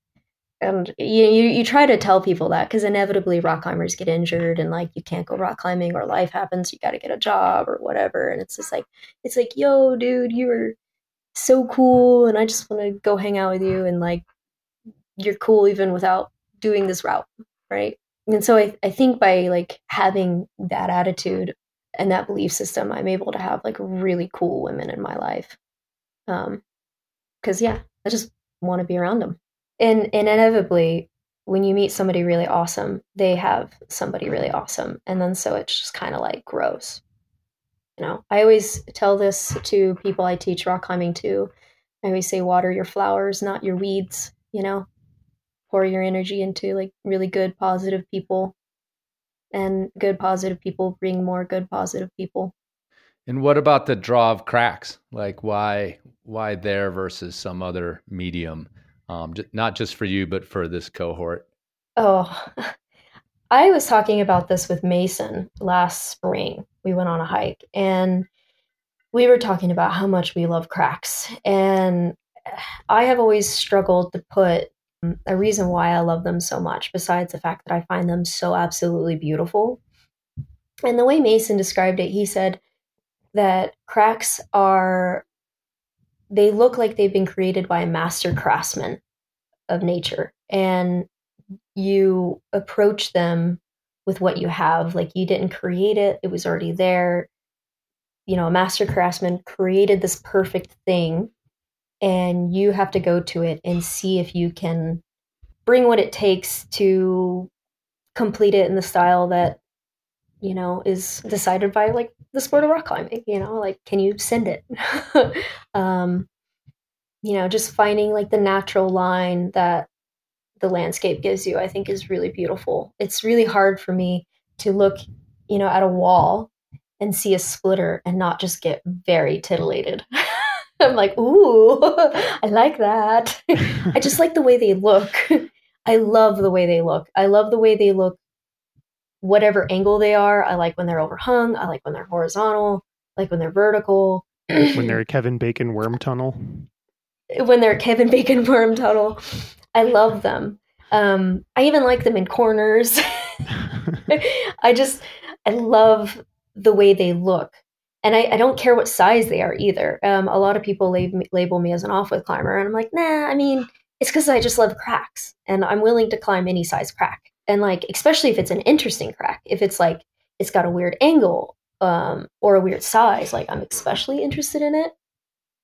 And you, you, you try to tell people that because inevitably rock climbers get injured and like you can't go rock climbing or life happens, you got to get a job or whatever. And it's just like, it's like, yo, dude, you are so cool. And I just want to go hang out with you. And like, you're cool even without doing this route. Right. And so I, I think by like having that attitude and that belief system, I'm able to have like really cool women in my life. Um, cause yeah, I just want to be around them. And, inevitably, when you meet somebody really awesome, they have somebody really awesome. And then so it just kind of like grows. You know, I always tell this to people I teach rock climbing to. I always say, water your flowers, not your weeds, you know, pour your energy into like really good, positive people. And good, positive people bring more good, positive people. And what about the draw of cracks? Like why why there versus some other medium? Um, not just for you, but for this cohort. Oh, (laughs) I was talking about this with Mason last spring. We went on a hike and we were talking about how much we love cracks. And I have always struggled to put a reason why I love them so much, besides the fact that I find them so absolutely beautiful. And the way Mason described it, he said, that cracks are they look like they've been created by a master craftsman of nature. And you approach them with what you have. Like you didn't create it. It was already there. You know a master craftsman created this perfect thing and you have to go to it and see if you can bring what it takes to complete it in the style that you know, is decided by like the sport of rock climbing, you know, like can you send it? (laughs) um, you know, just finding like the natural line that the landscape gives you, I think is really beautiful. It's really hard for me to look, you know, at a wall and see a splitter and not just get very titillated. (laughs) I'm like, ooh, (laughs) I like that. I just like the way they look. I love the way they look. I love the way they look whatever angle they are. I like when they're overhung. I like when they're horizontal. I like when they're vertical. when (clears throat) they're a Kevin Bacon worm tunnel. When they're Kevin Bacon (laughs) worm tunnel. I love them. Um, I even like them in corners. (laughs) (laughs) I just, I love the way they look. And I, I don't care what size they are either. Um, a lot of people lab- label me as an offwidth climber. And I'm like, nah, I mean, it's because I just love cracks and I'm willing to climb any size crack and like especially if it's an interesting crack if it's like it's got a weird angle um, or a weird size like i'm especially interested in it.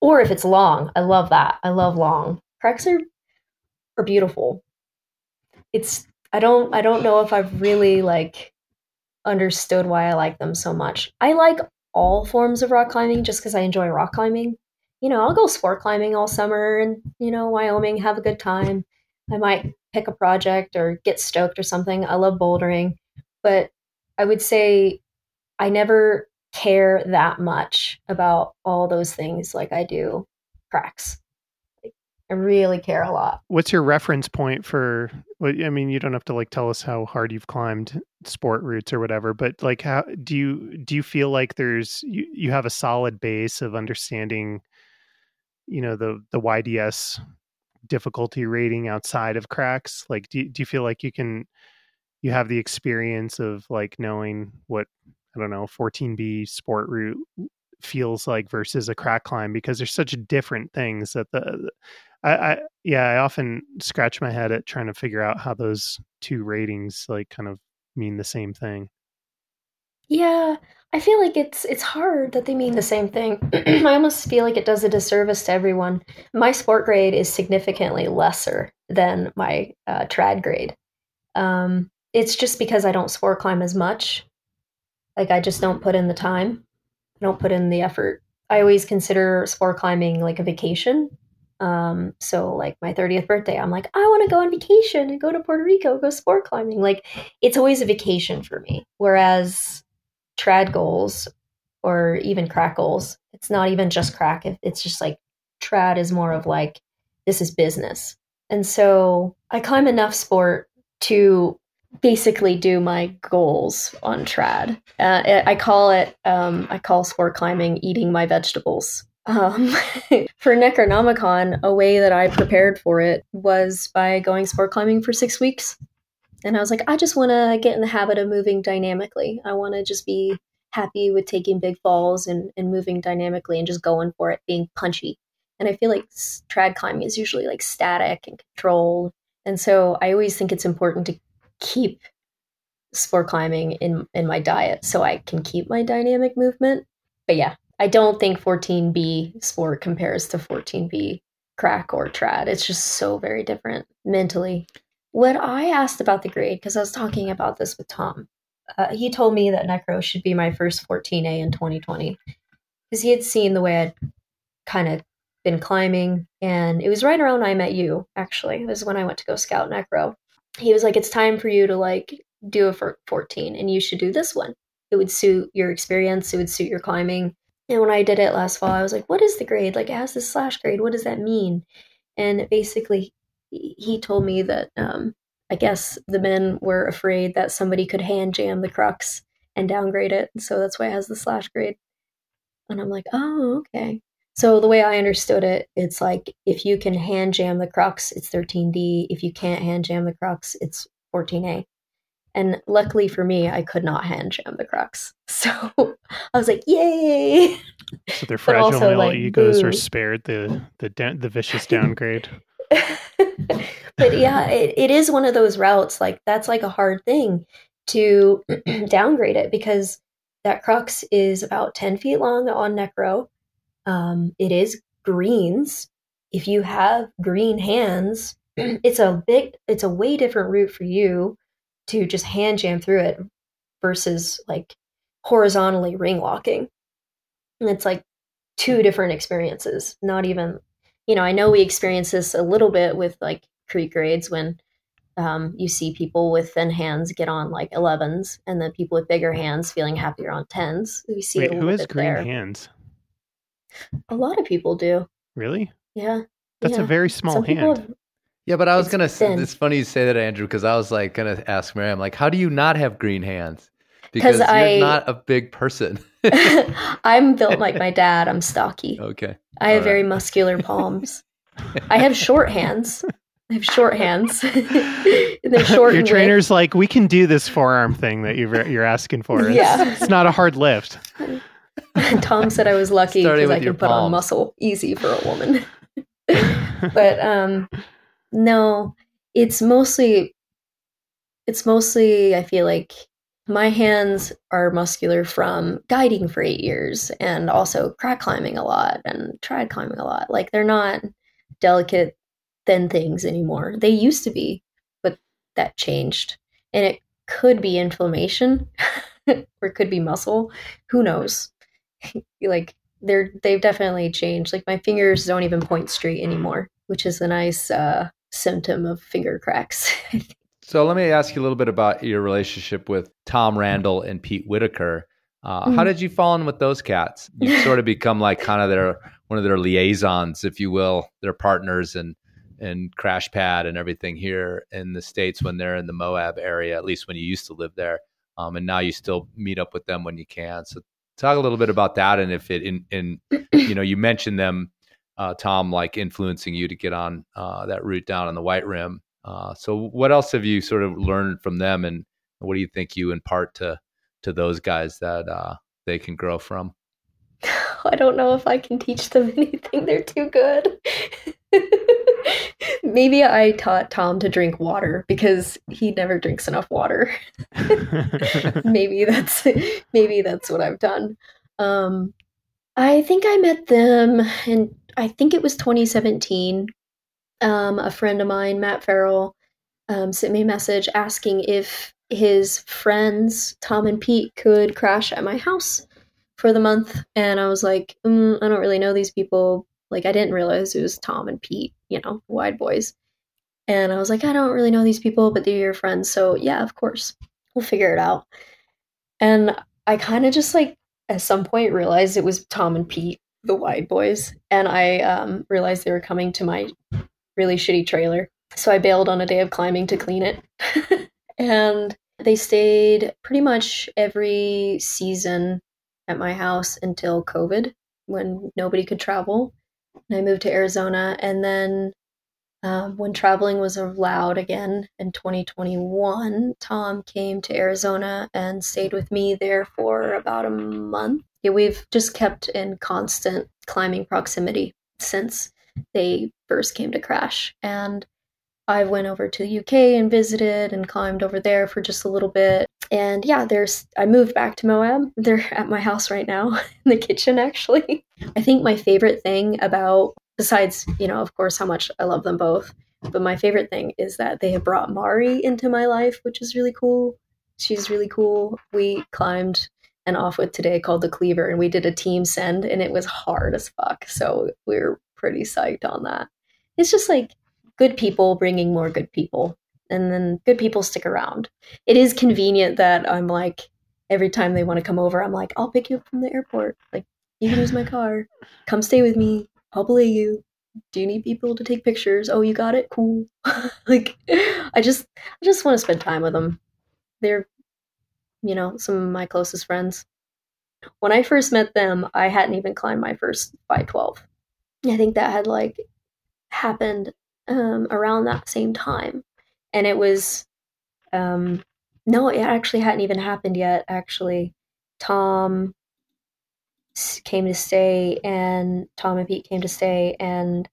Or if it's long i love that. I love long. Cracks are are beautiful. It's i don't i don't know if i've really like understood why i like them so much. I like all forms of rock climbing just because i enjoy rock climbing. You know i'll go sport climbing all summer and you know wyoming have a good time. I might pick a project or get stoked or something. I love bouldering, but I would say I never care that much about all those things like I do cracks. I really care a lot. What's your reference point for? I mean, you don't have to like tell us how hard you've climbed sport routes or whatever, but like, how do you do you feel like there's you, you have a solid base of understanding, you know, the the YDS difficulty rating outside of cracks? Like, do do you feel like you can you have the experience of like knowing what I don't know 14B sport route feels like versus a crack climb because there's such different things that the I, I yeah I often scratch my head at trying to figure out how those two ratings like kind of mean the same thing. Yeah, I feel like it's it's hard that they mean the same thing. (clears throat) I almost feel like it does a disservice to everyone. My sport grade is significantly lesser than my uh, trad grade. Um, it's just because I don't sport climb as much. Like I just don't put in the time. I don't put in the effort. I always consider sport climbing like a vacation. Um, so like my 30th birthday, I'm like, I want to go on vacation and go to Puerto Rico, go sport climbing. Like it's always a vacation for me. Whereas trad goals or even crack goals, it's not even just crack. It's just like trad is more of like, this is business. And so I climb enough sport to basically do my goals on trad. Uh, I call it, um, I call sport climbing eating my vegetables. Um, (laughs) for Necronomicon, a way that I prepared for it was by going sport climbing for six weeks. And I was like, I just want to get in the habit of moving dynamically. I want to just be happy with taking big falls and, and moving dynamically and just going for it, being punchy. And I feel like trad climbing is usually like static and controlled. And so I always think it's important to keep sport climbing in in my diet so I can keep my dynamic movement. But yeah, I don't think 14B sport compares to 14B crack or trad. It's just so very different mentally. What I asked about the grade, because I was talking about this with Tom, uh, he told me that Necro should be my first 14A in 2020 because he had seen the way I'd kind of been climbing. And it was right around I met you, actually. It was when I went to go scout Necro he was like, it's time for you to like do a 14 and you should do this one. It would suit your experience, it would suit your climbing. And when I did it last fall, I was like, what is the grade? Like, it has this slash grade. What does that mean? And basically, he told me that um, I guess the men were afraid that somebody could hand jam the crux and downgrade it. So that's why it has the slash grade. And I'm like, oh, okay. So the way I understood it, it's like if you can hand jam the crux, it's 13D. If you can't hand jam the crux, it's 14A. And luckily for me, I could not hand jam the crux. (laughs) So I was like, yay! So their (laughs) fragile male like, egos boo. are spared the the the vicious (laughs) downgrade. (laughs) but yeah, (laughs) it, it is one of those routes. Like that's like a hard thing to (clears throat) downgrade it because that crux is about 10 feet long on Necro um, it is greens. If you have green hands, (clears throat) it's a big, it's a way different route for you to just hand jam through it versus like horizontally ring walking. And it's like two different experiences. Not even, you know, I know we experience this a little bit with like creek grades when um, you see people with thin hands get on like 11s and then people with bigger hands feeling happier on 10s. We see Wait, it who has green there. hands? A lot of people do. Really? Yeah. That's yeah. a very small Some hand. Have, yeah, but I was gonna. Say, it's funny you say that, Andrew, because I was like gonna ask Miriam, like, how do you not have green hands? Because you're I, not a big person. (laughs) (laughs) I'm built like my dad. I'm stocky. Okay. I have right. very muscular (laughs) palms. I have short hands. I have short hands. They're short. Your trainer's like, we can do this forearm thing that you're you're asking for. It's, yeah, it's not a hard lift. Tom said I was lucky because I can put palms. on muscle easy for a woman. but um, no, it's mostly it's mostly I feel like my hands are muscular from guiding for eight years and also crack climbing a lot and tried climbing a lot. Like they're not delicate, thin things anymore. They used to be, but that changed. And it could be inflammation (laughs) or it could be muscle. Who knows? (laughs) like they're they've definitely changed. Like my fingers don't even point straight anymore, which is a nice uh, symptom of finger cracks. (laughs) so let me ask you a little bit about your relationship with Tom Randall and Pete Whitaker. Uh, mm-hmm. How did you fall in with those cats? You've sort of become like (laughs) kind of their one of their liaisons, if you will, their partners, and and Crash Pad and everything here in the states when they're in the Moab area, at least when you used to live there. Um, and now you still meet up with them when you can. So talk a little bit about that and if it in in (clears throat) you know you mentioned them, uh, Tom, like influencing you to get on uh, that route down on the White Rim. Uh, so what else have you sort of learned from them, and what do you think you impart to to those guys that uh, they can grow from? (laughs) I don't know if I can teach them (laughs) anything. They're too good. (laughs) Maybe I taught Tom to drink water because he never drinks enough water. maybe that's maybe that's what I've done. Um, I think I met them and I think it was 2017. Um, a friend of mine, Matt Farrell, um, sent me a message asking if his friends, Tom and Pete, could crash at my house for the month. And I was like, mm, I don't really know these people. Like, I didn't realize it was Tom and Pete, you know, Wide Boyz. And I was like, I don't really know these people, but they're your friends. So, yeah, of course, we'll figure it out. And I kind of just like at some point realized it was Tom and Pete, the Wide Boyz. And I um, realized they were coming to my really shitty trailer. So I bailed on a day of climbing to clean it. (laughs) and they stayed pretty much every season at my house until COVID when nobody could travel. And I moved to Arizona. And then um, when traveling was allowed again in 2021, Tom came to Arizona and stayed with me there for about a month. Yeah, we've just kept in constant climbing proximity since they first came to Crash. And I went over to the UK and visited and climbed over there for just a little bit. And yeah, there's I moved back to Moab. They're at my house right now (laughs) in the kitchen actually. I think my favorite thing about besides, you know, of course how much I love them both, but my favorite thing is that they have brought Mari into my life, which is really cool. She's really cool. We climbed an offwidth today called the Cleaver and we did a team send and it was hard as fuck. So we we're pretty psyched on that. It's just like good people bringing more good people and then good people stick around. It is convenient that i'm like every time they want to come over i'm like i'll pick you up from the airport. Like you can use my (sighs) car. Come stay with me. I'll play you. Do you need people to take pictures? Oh you got it? Cool. (laughs) Like i just i just want to spend time with them. They're you know some of my closest friends. When i first met them i hadn't even climbed my first 512 i think that had like happened um, around that same time. And it was, um, no, it actually hadn't even happened yet. Actually, Tom came to stay, and Tom and Pete came to stay, and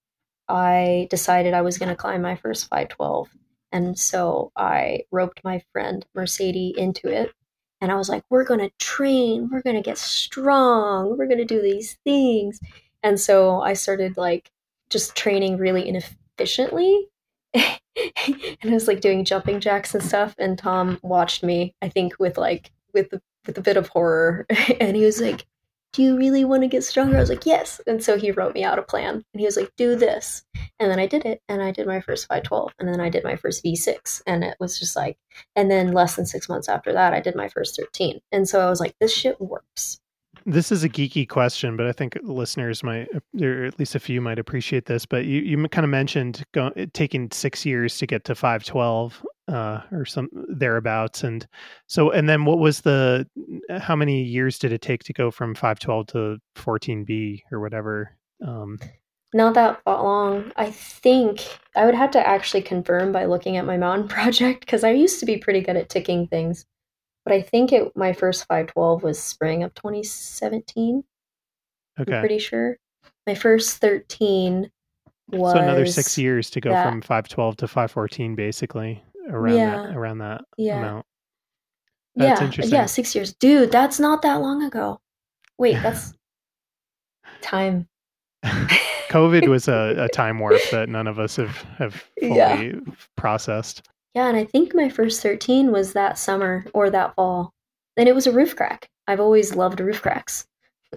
I decided I was going to climb my first 512. And so I roped my friend Mercedes into it. And I was like, we're going to train. We're going to get strong. We're going to do these things. And so I started like just training really inefficiently. (laughs) and I was like doing jumping jacks and stuff. And Tom watched me, I think, with like with with a bit of horror, (laughs) and he was like, "Do you really want to get stronger?" I was like, "Yes." And so he wrote me out a plan, and he was like, "Do this," and then I did it, and I did my first 512, and then I did my first V6, and it was just like, and then less than six months after that, I did my first 13, and so I was like, "This shit works." This is a geeky question, but I think listeners might, or at least a few, might appreciate this. But you, you kind of mentioned go, taking six years to get to five twelve uh, or some thereabouts, and so and then what was the how many years did it take to go from five twelve to fourteen B or whatever? Um, Not that long. I think I would have to actually confirm by looking at my mountain (laughs) project because I used to be pretty good at ticking things but I think it my first 512 was spring of 2017. Okay. I'm pretty sure. My first 13 was So another 6 years to go that, from 512 to 514 basically around yeah, that around that yeah. amount. That's yeah, interesting. Yeah, 6 years. Dude, that's not that long ago. Wait, (laughs) that's time. COVID (laughs) was a, a, time warp that none of us have have fully yeah. processed. Yeah, and I think my first 13 was that summer or that fall. And it was a roof crack. I've always loved roof cracks.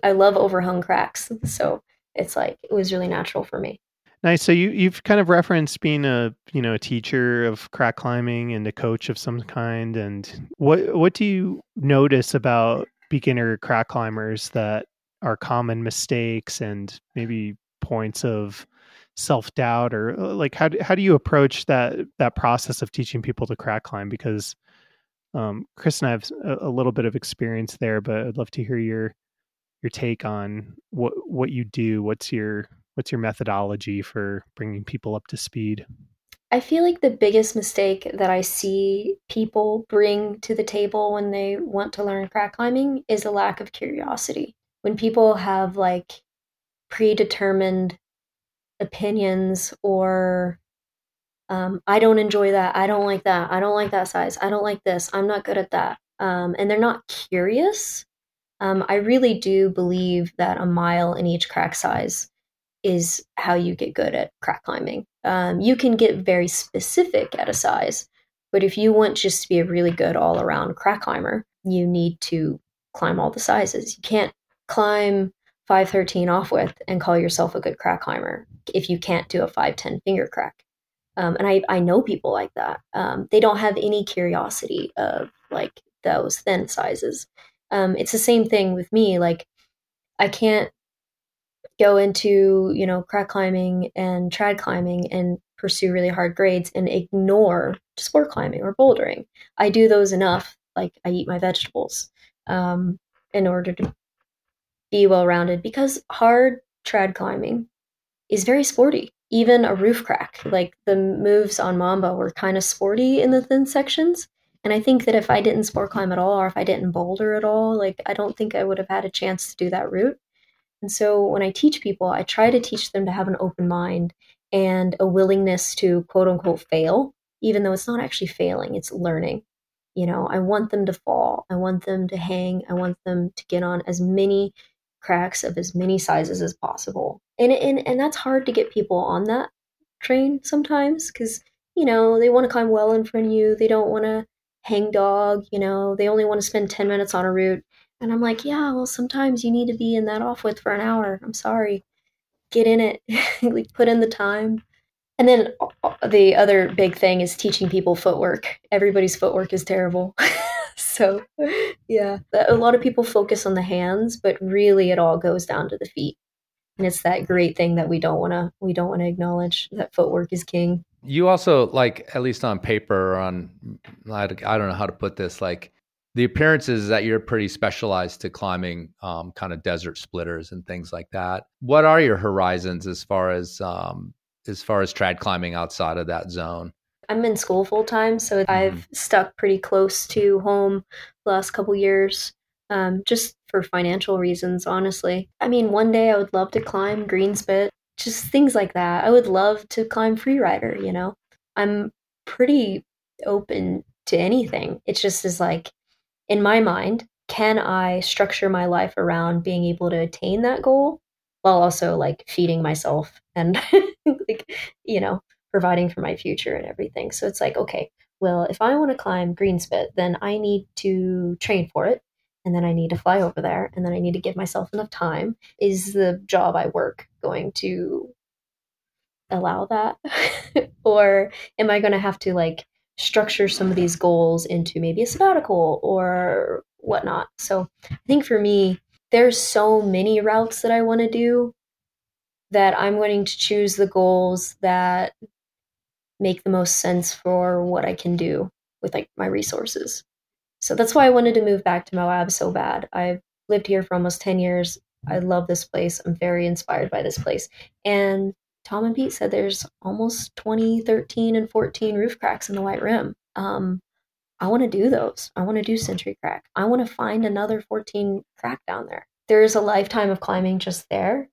I love overhung cracks. So it's like it was really natural for me. Nice. So you you've kind of referenced being a you know a teacher of crack climbing and a coach of some kind. And what what do you notice about beginner crack climbers that are common mistakes and maybe points of self doubt or uh, like how do, how do you approach that that process of teaching people to crack climb because um, Chris and I have a, a, little bit of experience there, but I'd love to hear your your take on what what you do. What's your what's your methodology for bringing people up to speed? I feel like the biggest mistake that I see people bring to the table when they want to learn crack climbing is a lack of curiosity. When people have like predetermined opinions or um, I don't enjoy that. I don't like that. I don't like that size. I don't like this. I'm not good at that. Um, and they're not curious. Um, I really do believe that a mile in each crack size is how you get good at crack climbing. Um, you can get very specific at a size, but if you want just to be a really good all around crack climber, you need to climb all the sizes. You can't climb 513 offwidth and call yourself a good crack climber if you can't do a 510 finger crack. Um, and I, I know people like that. Um, they don't have any curiosity of like those thin sizes. Um, it's the same thing with me. Like I can't go into you know crack climbing and trad climbing and pursue really hard grades and ignore sport climbing or bouldering. I do those enough. Like I eat my vegetables um, in order to be well rounded because hard trad climbing is very sporty. Even a roof crack, hmm. like the moves on Mamba were kind of sporty in the thin sections. And I think that if I didn't sport climb at all, or if I didn't boulder at all, like I don't think I would have had a chance to do that route. And so when I teach people, I try to teach them to have an open mind and a willingness to quote unquote fail, even though it's not actually failing, it's learning. You know, I want them to fall. I want them to hang. I want them to get on as many cracks of as many sizes as possible. And and and that's hard to get people on that train sometimes cuz you know, they want to climb well in front of you. They don't want to hang dog, you know. They only want to spend 10 minutes on a route and I'm like, yeah, well, sometimes you need to be in that offwidth for an hour. I'm sorry. Get in it, (laughs) like put in the time. And then uh, uh, the other big thing is teaching people footwork. Everybody's footwork is terrible. (laughs) (laughs) so, yeah, a lot of people focus on the hands, but really it all goes down to the feet. And it's that great thing that we don't want to we don't want to acknowledge that footwork is king. You also like at least on paper or on I don't know how to put this like the appearance is that you're pretty specialized to climbing um, kind of desert splitters and things like that. What are your horizons as far as um, as far as trad climbing outside of that zone? I'm in school full time, so mm-hmm. I've stuck pretty close to home the last couple years, um, just for financial reasons. Honestly, I mean, one day I would love to climb Greenspit, just things like that. I would love to climb Freerider. You know, I'm pretty open to anything. It just is like in my mind, can I structure my life around being able to attain that goal while also like feeding myself and (laughs) like, you know, providing for my future and everything. So it's like, okay, well, if I want to climb Greenspit, then I need to train for it. And then I need to fly over there. And then I need to give myself enough time. Is the job I work going to allow that? (laughs) or am I going to have to like structure some of these goals into maybe a sabbatical or whatnot. So I think for me, there's so many routes that I want to do that I'm going to choose the goals that make the most sense for what I can do with like my resources. So that's why I wanted to move back to Moab so bad. I've lived here for almost 10 years. I love this place. I'm very inspired by this place. And Tom and Pete said there's almost 20, 13, and 14 roof cracks in the White Rim. Um, I want to do those. I want to do Century Crack. I want to find another 14 crack down there. There's a lifetime of climbing just there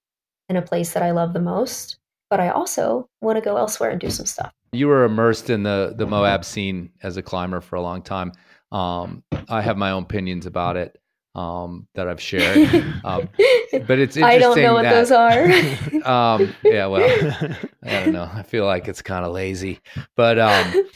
in a place that I love the most, but I also want to go elsewhere and do some stuff. You were immersed in the the Moab scene as a climber for a long time. Um, I have my own opinions about it um, that I've shared. Um, (laughs) but it's I don't know what that, those are. (laughs) um, yeah, well, (laughs) I don't know. I feel like it's kind of lazy, but um,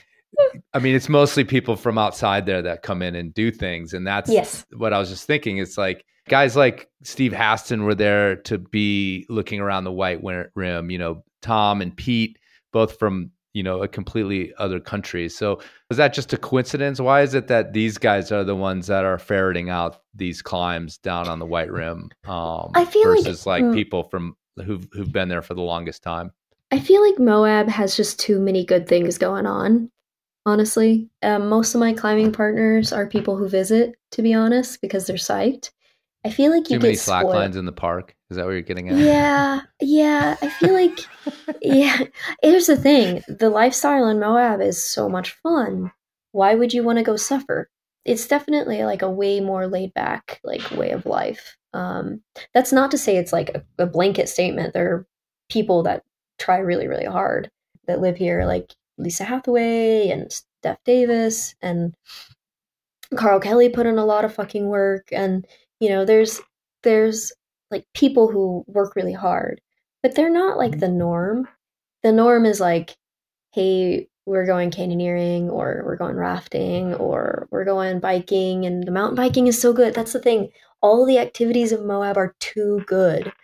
I mean, it's mostly people from outside there that come in and do things, and that's yes. what I was just thinking. It's like guys like Steve Haston were there to be looking around the white rim. You know, Tom and Pete, both from you know a completely other country so is that just a coincidence why is it that these guys are the ones that are ferreting out these climbs down on the white rim um I feel versus like, like people from who've who've been there for the longest time I feel like Moab has just too many good things going on. Honestly, um, most of my climbing partners are people who visit. To be honest, because they're psyched. I feel like you Too get many slack spoiled. lines in the park. Is that what you're getting at? Yeah, yeah. I feel like, (laughs) yeah. Here's the thing: the lifestyle in Moab is so much fun. Why would you want to go suffer? It's definitely like a way more laid back, like way of life. Um, that's not to say it's like a, a blanket statement. There are people that try really, really hard that live here, like Lisa Hathaway and Steph Davis and Carl Kelly put in a lot of fucking work. And you know there's there's like people who work really hard but they're not like the mm-hmm. norm. The norm is like hey we're going canyoneering or we're going rafting or we're going biking and the mountain biking is so good. That's the thing. All the activities of moab are too good. (laughs)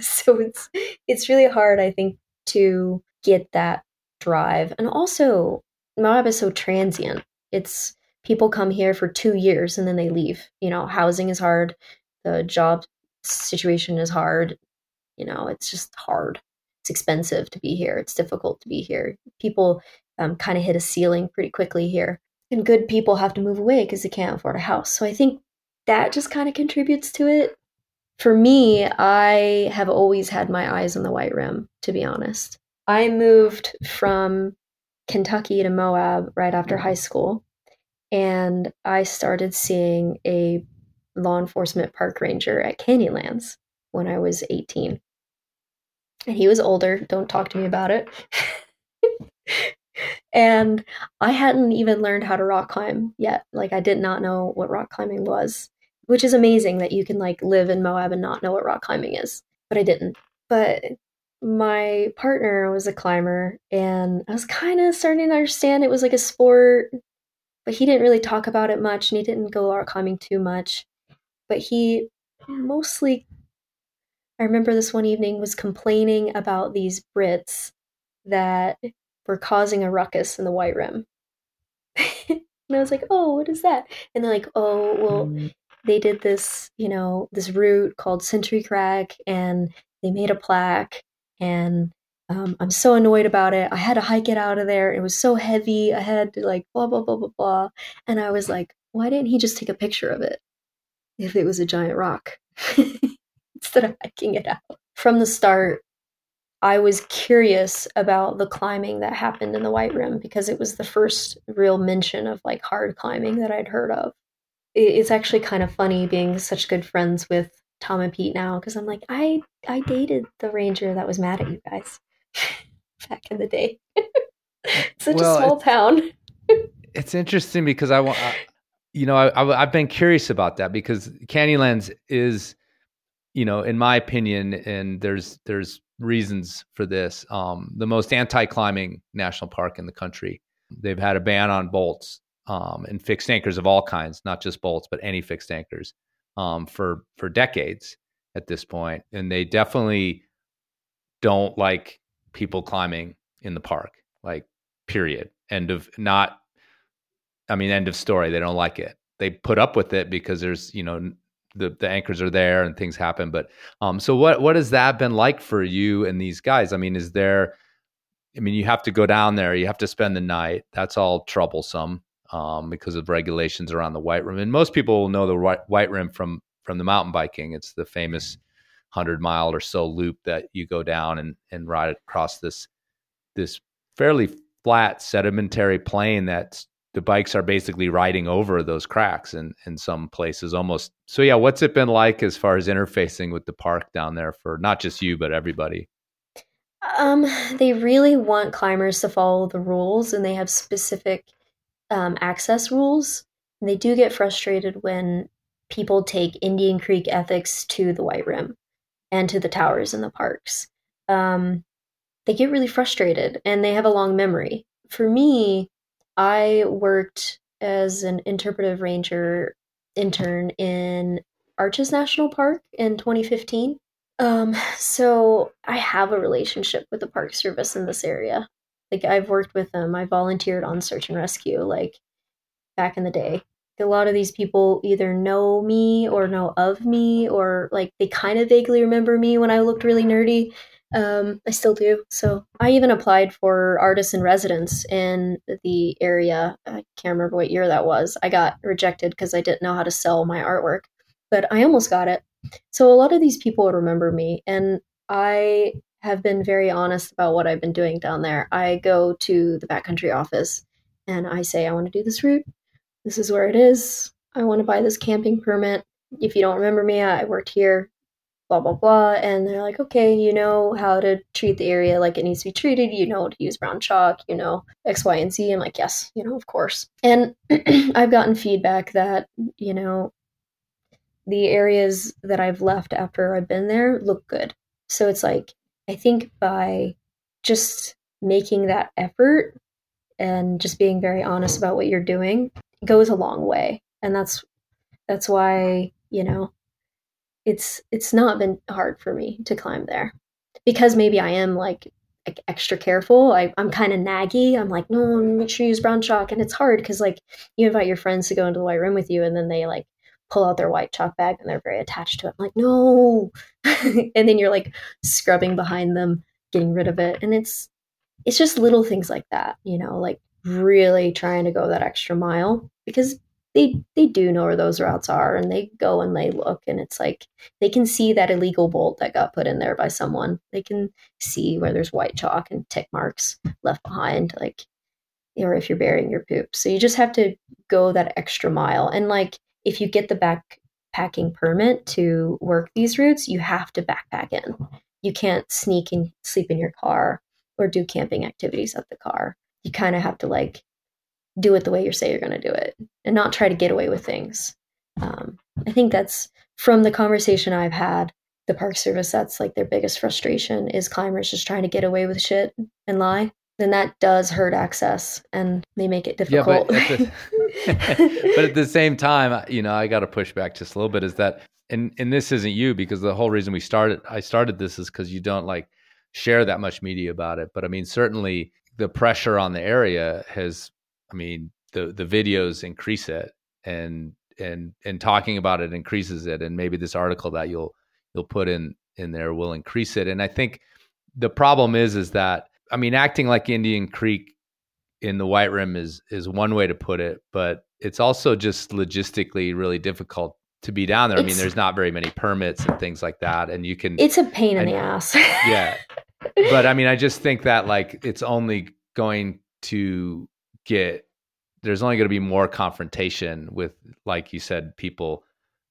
So it's it's really hard i think to get that drive. And also moab is so transient. It's people come here for two years and then they leave. You know housing is hard. The job situation is hard. You know it's just hard. It's expensive to be here. It's difficult to be here. People um, kind of hit a ceiling pretty quickly here. And good people have to move away because they can't afford a house. So i think that just kind of contributes to it. For me i have always had my eyes on the white rim to be honest i moved from kentucky to moab right after mm-hmm. high school and i started seeing a law enforcement park ranger at canyonlands when i was 18 and he was older don't talk to me about it. (laughs) And i hadn't even learned how to rock climb yet. Like i did not know what rock climbing was which is amazing that you can like live in moab and not know what rock climbing is but i didn't. But my partner was a climber and i was kind of starting to understand it was like a sport but he didn't really talk about it much and he didn't go rock climbing too much. But he mostly i remember this one evening was complaining about these brits that were causing a ruckus in the white rim (laughs) and i was like oh what is that? And they're like oh well they did this you know this route called century crack and they made a plaque and um, i'm so annoyed about it i had to hike it out of there it was so heavy i had to like blah blah blah blah blah and i was like why didn't he just take a picture of it if it was a giant rock (laughs) instead of hiking it out. From the start, I was curious about the climbing that happened in the White Rim because it was the first real mention of like hard climbing that I'd heard of. It's actually kind of funny being such good friends with Tom and Pete now because I'm like, I I dated the ranger that was mad at you guys (laughs) back in the day. (laughs) such Well, a small it's- town. (laughs) It's interesting because I want, you know, I, I, I've been curious about that because Canyonlands is, you know, in my opinion, and there's there's reasons for this, um, the most anti-climbing national park in the country. They've had a ban on bolts um, and fixed anchors of all kinds, not just bolts, but any fixed anchors, um, for for decades at this point, and they definitely don't like people climbing in the park. Like, period. End of not I mean, end of story. They don't like it. They put up with it because there's, you know, the the anchors are there and things happen. But um, so what what has that been like for you and these guys? I mean, is there? I mean, you have to go down there. You have to spend the night. That's all troublesome um, because of regulations around the White Rim. And most people will know the White, White Rim from from the mountain biking. It's the famous hundred mile or so loop that you go down and and ride across this this fairly flat sedimentary plain that the bikes are basically riding over those cracks in in some places almost so yeah what's it been like as far as interfacing with the park down there for not just you but everybody Um, they really want climbers to follow the rules, and they have specific access rules. They do get frustrated when people take Indian Creek ethics to the White Rim and to the towers in the parks. Um, they get really frustrated, and they have a long memory. For me, I worked as an interpretive ranger intern in Arches National Park in 2015. Um, so I have a relationship with the Park Service in this area. Like I've worked with them. I volunteered on search and rescue like back in the day. A lot of these people either know me or know of me or like they kind of vaguely remember me when I looked really nerdy. Um, I still do. So I even applied for artist in residence in the area. I can't remember what year that was. I got rejected because I didn't know how to sell my artwork, but I almost got it. So a lot of these people would remember me, and I have been very honest about what I've been doing down there. I go to the backcountry office and I say, I want to do this route. This is where it is. I want to buy this camping permit. If you don't remember me, I worked here blah blah blah and they're like okay you know how to treat the area like it needs to be treated you know to use brown chalk you know x y and z i'm like yes you know of course and (clears throat) i've gotten feedback that you know the areas that i've left after i've been there look good so it's like i think by just making that effort and just being very honest about what you're doing goes a long way and that's that's why you know it's it's not been hard for me to climb there because maybe I am like extra careful. I, I'm kind of naggy. I'm like, no, make sure you use brown chalk, and it's hard because like you invite your friends to go into the White Rim with you, and then they like pull out their white chalk bag and they're very attached to it. I'm like, no, (laughs) and then you're like scrubbing behind them, getting rid of it, and it's it's just little things like that, you know, like really trying to go that extra mile because they they do know where those routes are and they go and they look and it's like they can see that illegal bolt that got put in there by someone they can see where there's white chalk and tick marks left behind like or if you're burying your poop so you just have to go that extra mile and like if you get the backpacking permit to work these routes you have to backpack in you can't sneak and sleep in your car or do camping activities at the car you kind of have to like do it the way you say you're going to do it and not try to get away with things. Um, I think that's from the conversation I've had. The Park Service, that's like their biggest frustration is climbers just trying to get away with shit and lie. Then that does hurt access and they make it difficult. Yeah, but, at the, (laughs) (laughs) but at the same time, you know, I got to push back just a little bit is that, and, and this isn't you because the whole reason we started, I started this is because you don't like share that much media about it. But I mean, certainly the pressure on the area has I mean, the the videos increase it, and and and talking about it increases it, and maybe this article that you'll you'll put in in there will increase it. And I think the problem is is that I mean, acting like Indian Creek in the White Rim is is one way to put it, but it's also just logistically really difficult to be down there. It's, I mean, there's not very many permits and things like that, and you can. It's a pain in the ass. yeah, (laughs) but I mean, I just think that like it's only going to get there's only going to be more confrontation with like you said people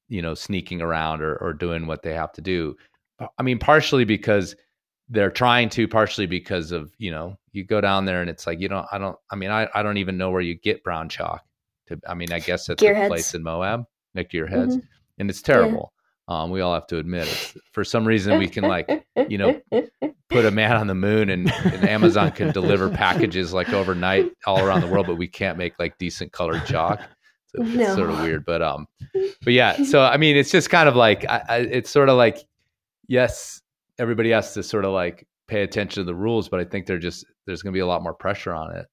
you know sneaking around or, or doing what they have to do uh i mean partially because they're trying to partially because of you know you go down there and it's like you don't i don't i mean i, I don't even know where you get brown chalk to i mean i guess it's a place in moab neck to your heads mm-hmm. and it's terrible um, we all have to admit it. For some reason, we can like, you know, put a man on the moon, and, and, Amazon can deliver packages like overnight all around the world, but we can't make like decent colored chalk. So it's no. sort of weird, but um, but yeah. So I mean, it's just kind of like I, I, it's sort of like yes, everybody has to sort of like pay attention to the rules, but I think they're just there's going to be a lot more pressure on it.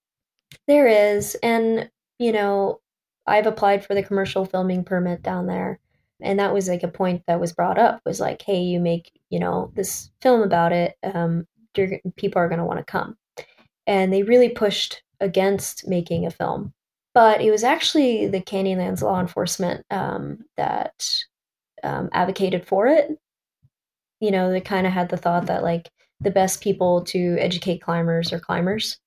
There is, and you know, I've applied for the commercial filming permit down there and that was like a point that was brought up was like hey you make you know this film about it um, people are going to want to come and they really pushed against making a film but it was actually the canyonlands law enforcement um, that um, advocated for it you know they kind of had the thought that like the best people to educate climbers are climbers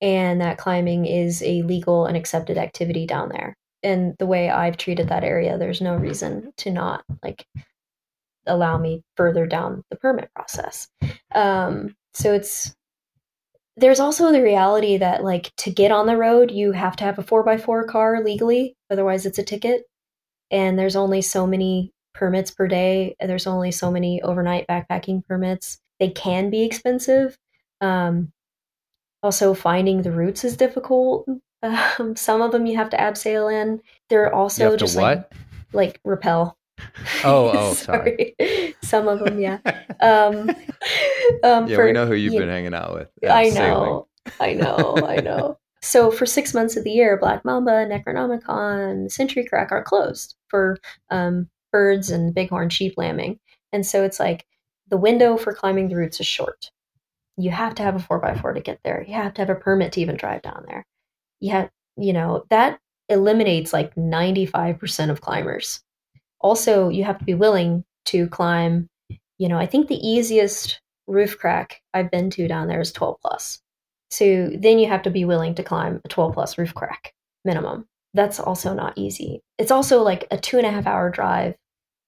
and that climbing is a legal and accepted activity down there and the way I've treated that area, there's no reason to not like allow me further down the permit process. Um, so it's there's also the reality that like to get on the road, you have to have a four by four car legally, otherwise it's a ticket. And there's only so many permits per day. There's only so many overnight backpacking permits. They can be expensive. Um, also, finding the routes is difficult. (laughs) Um, some of them you have to abseil in. They're also just like, like rappel. Oh, oh, (laughs) sorry. sorry. Some of them, yeah. (laughs) Um, um, yeah, for, we know who you've been hanging out with. I know, I know, I know. So for six months of the year, Black Mamba, Necronomicon, Century Crack are closed for um, birds and bighorn sheep lambing. And so it's like the window for climbing the routes is short. You have to have a 4x4 to get there. You have to have a permit to even drive down there. You have, you know, that eliminates like 95% of climbers. Also, you have to be willing to climb, you know, I think the easiest roof crack I've been to down there is 12 plus. So then you have to be willing to climb a 12 plus roof crack minimum. That's also not easy. It's also like a two and a half hour drive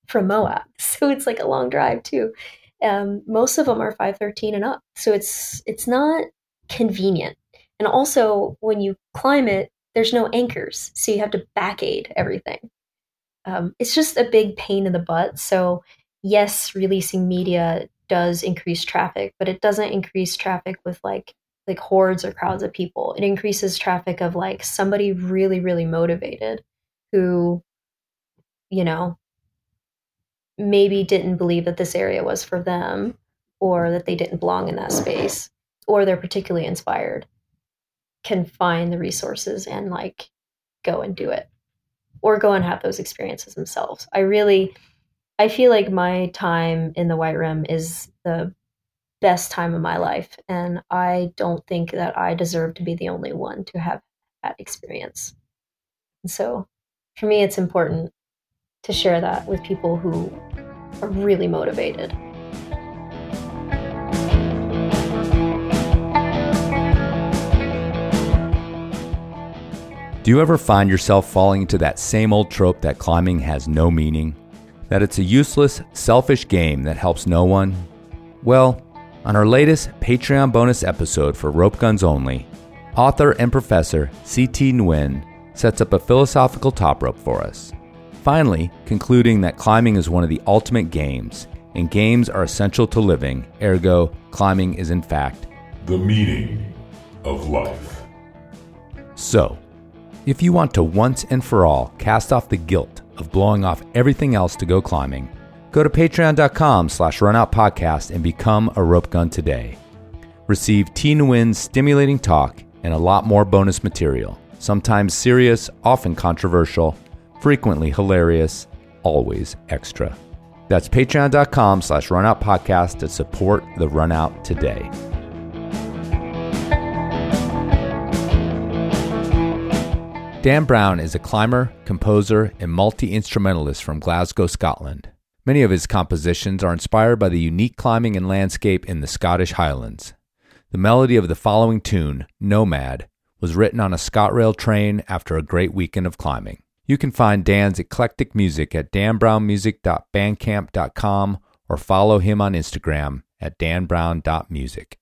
from Moab. (laughs) So it's like a long drive too. Um, most of them are 513 and up. So it's it's not convenient. And also when you climb it, there's no anchors. So you have to back aid everything. Um, it's just a big pain in the butt. So yes, releasing media does increase traffic, but it doesn't increase traffic with like like hordes or crowds of people. It increases traffic of like somebody really, really motivated who, you know, maybe didn't believe that this area was for them or that they didn't belong in that space or they're particularly inspired can find the resources and like go and do it or go and have those experiences themselves. I really I feel like my time in the White Rim is the best time of my life. And I don't think that I deserve to be the only one to have that experience. And so for me, it's important to share that with people who are really motivated. Do you ever find yourself falling into that same old trope that climbing has no meaning? That it's a useless, selfish game that helps no one? Well, on our latest Patreon bonus episode for Rope Guns Only, author and professor C. Thi Nguyen sets up a philosophical top rope for us. Finally, concluding that climbing is one of the ultimate games, and games are essential to living, ergo, climbing is in fact the meaning of life. So, if you want to once and for all cast off the guilt of blowing off everything else to go climbing, Go to patreon.com slash runoutpodcast and become a rope gun today. Receive Thi Nguyen's stimulating talk and a lot more bonus material, sometimes serious, often controversial, frequently hilarious, always extra. That's patreon.com slash runoutpodcast to support the Runout today. Dan Brown is a climber, composer, and multi instrumentalist from Glasgow, Scotland. Many of his compositions are inspired by the unique climbing and landscape in the Scottish Highlands. The melody of the following tune, Nomad, was written on a ScotRail train after a great weekend of climbing. You can find Dan's eclectic music at danbrownmusic.bandcamp.com or follow him on Instagram at danbrown.music.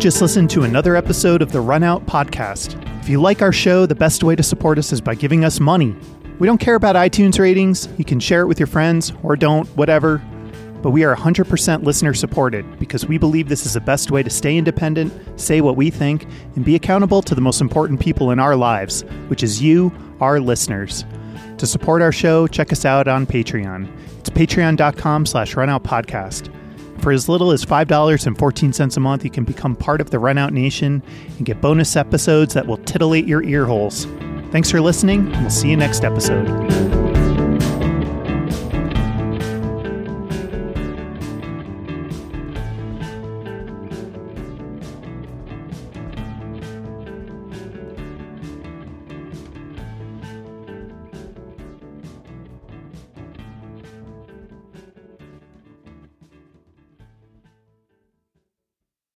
just listened to another episode of the Run Out Podcast. If you like our show, the best way to support us is by giving us money. We don't care about iTunes ratings. You can share it with your friends or don't, whatever. But we are 100% listener supported because we believe this is the best way to stay independent, say what we think, and be accountable to the most important people in our lives, which is you, our listeners. To support our show, check us out on Patreon. It's patreon.com slash runoutpodcast. For as little as $5.14 a month, you can become part of the Runout Nation and get bonus episodes that will titillate your ear holes. Thanks for listening, and we'll see you next episode.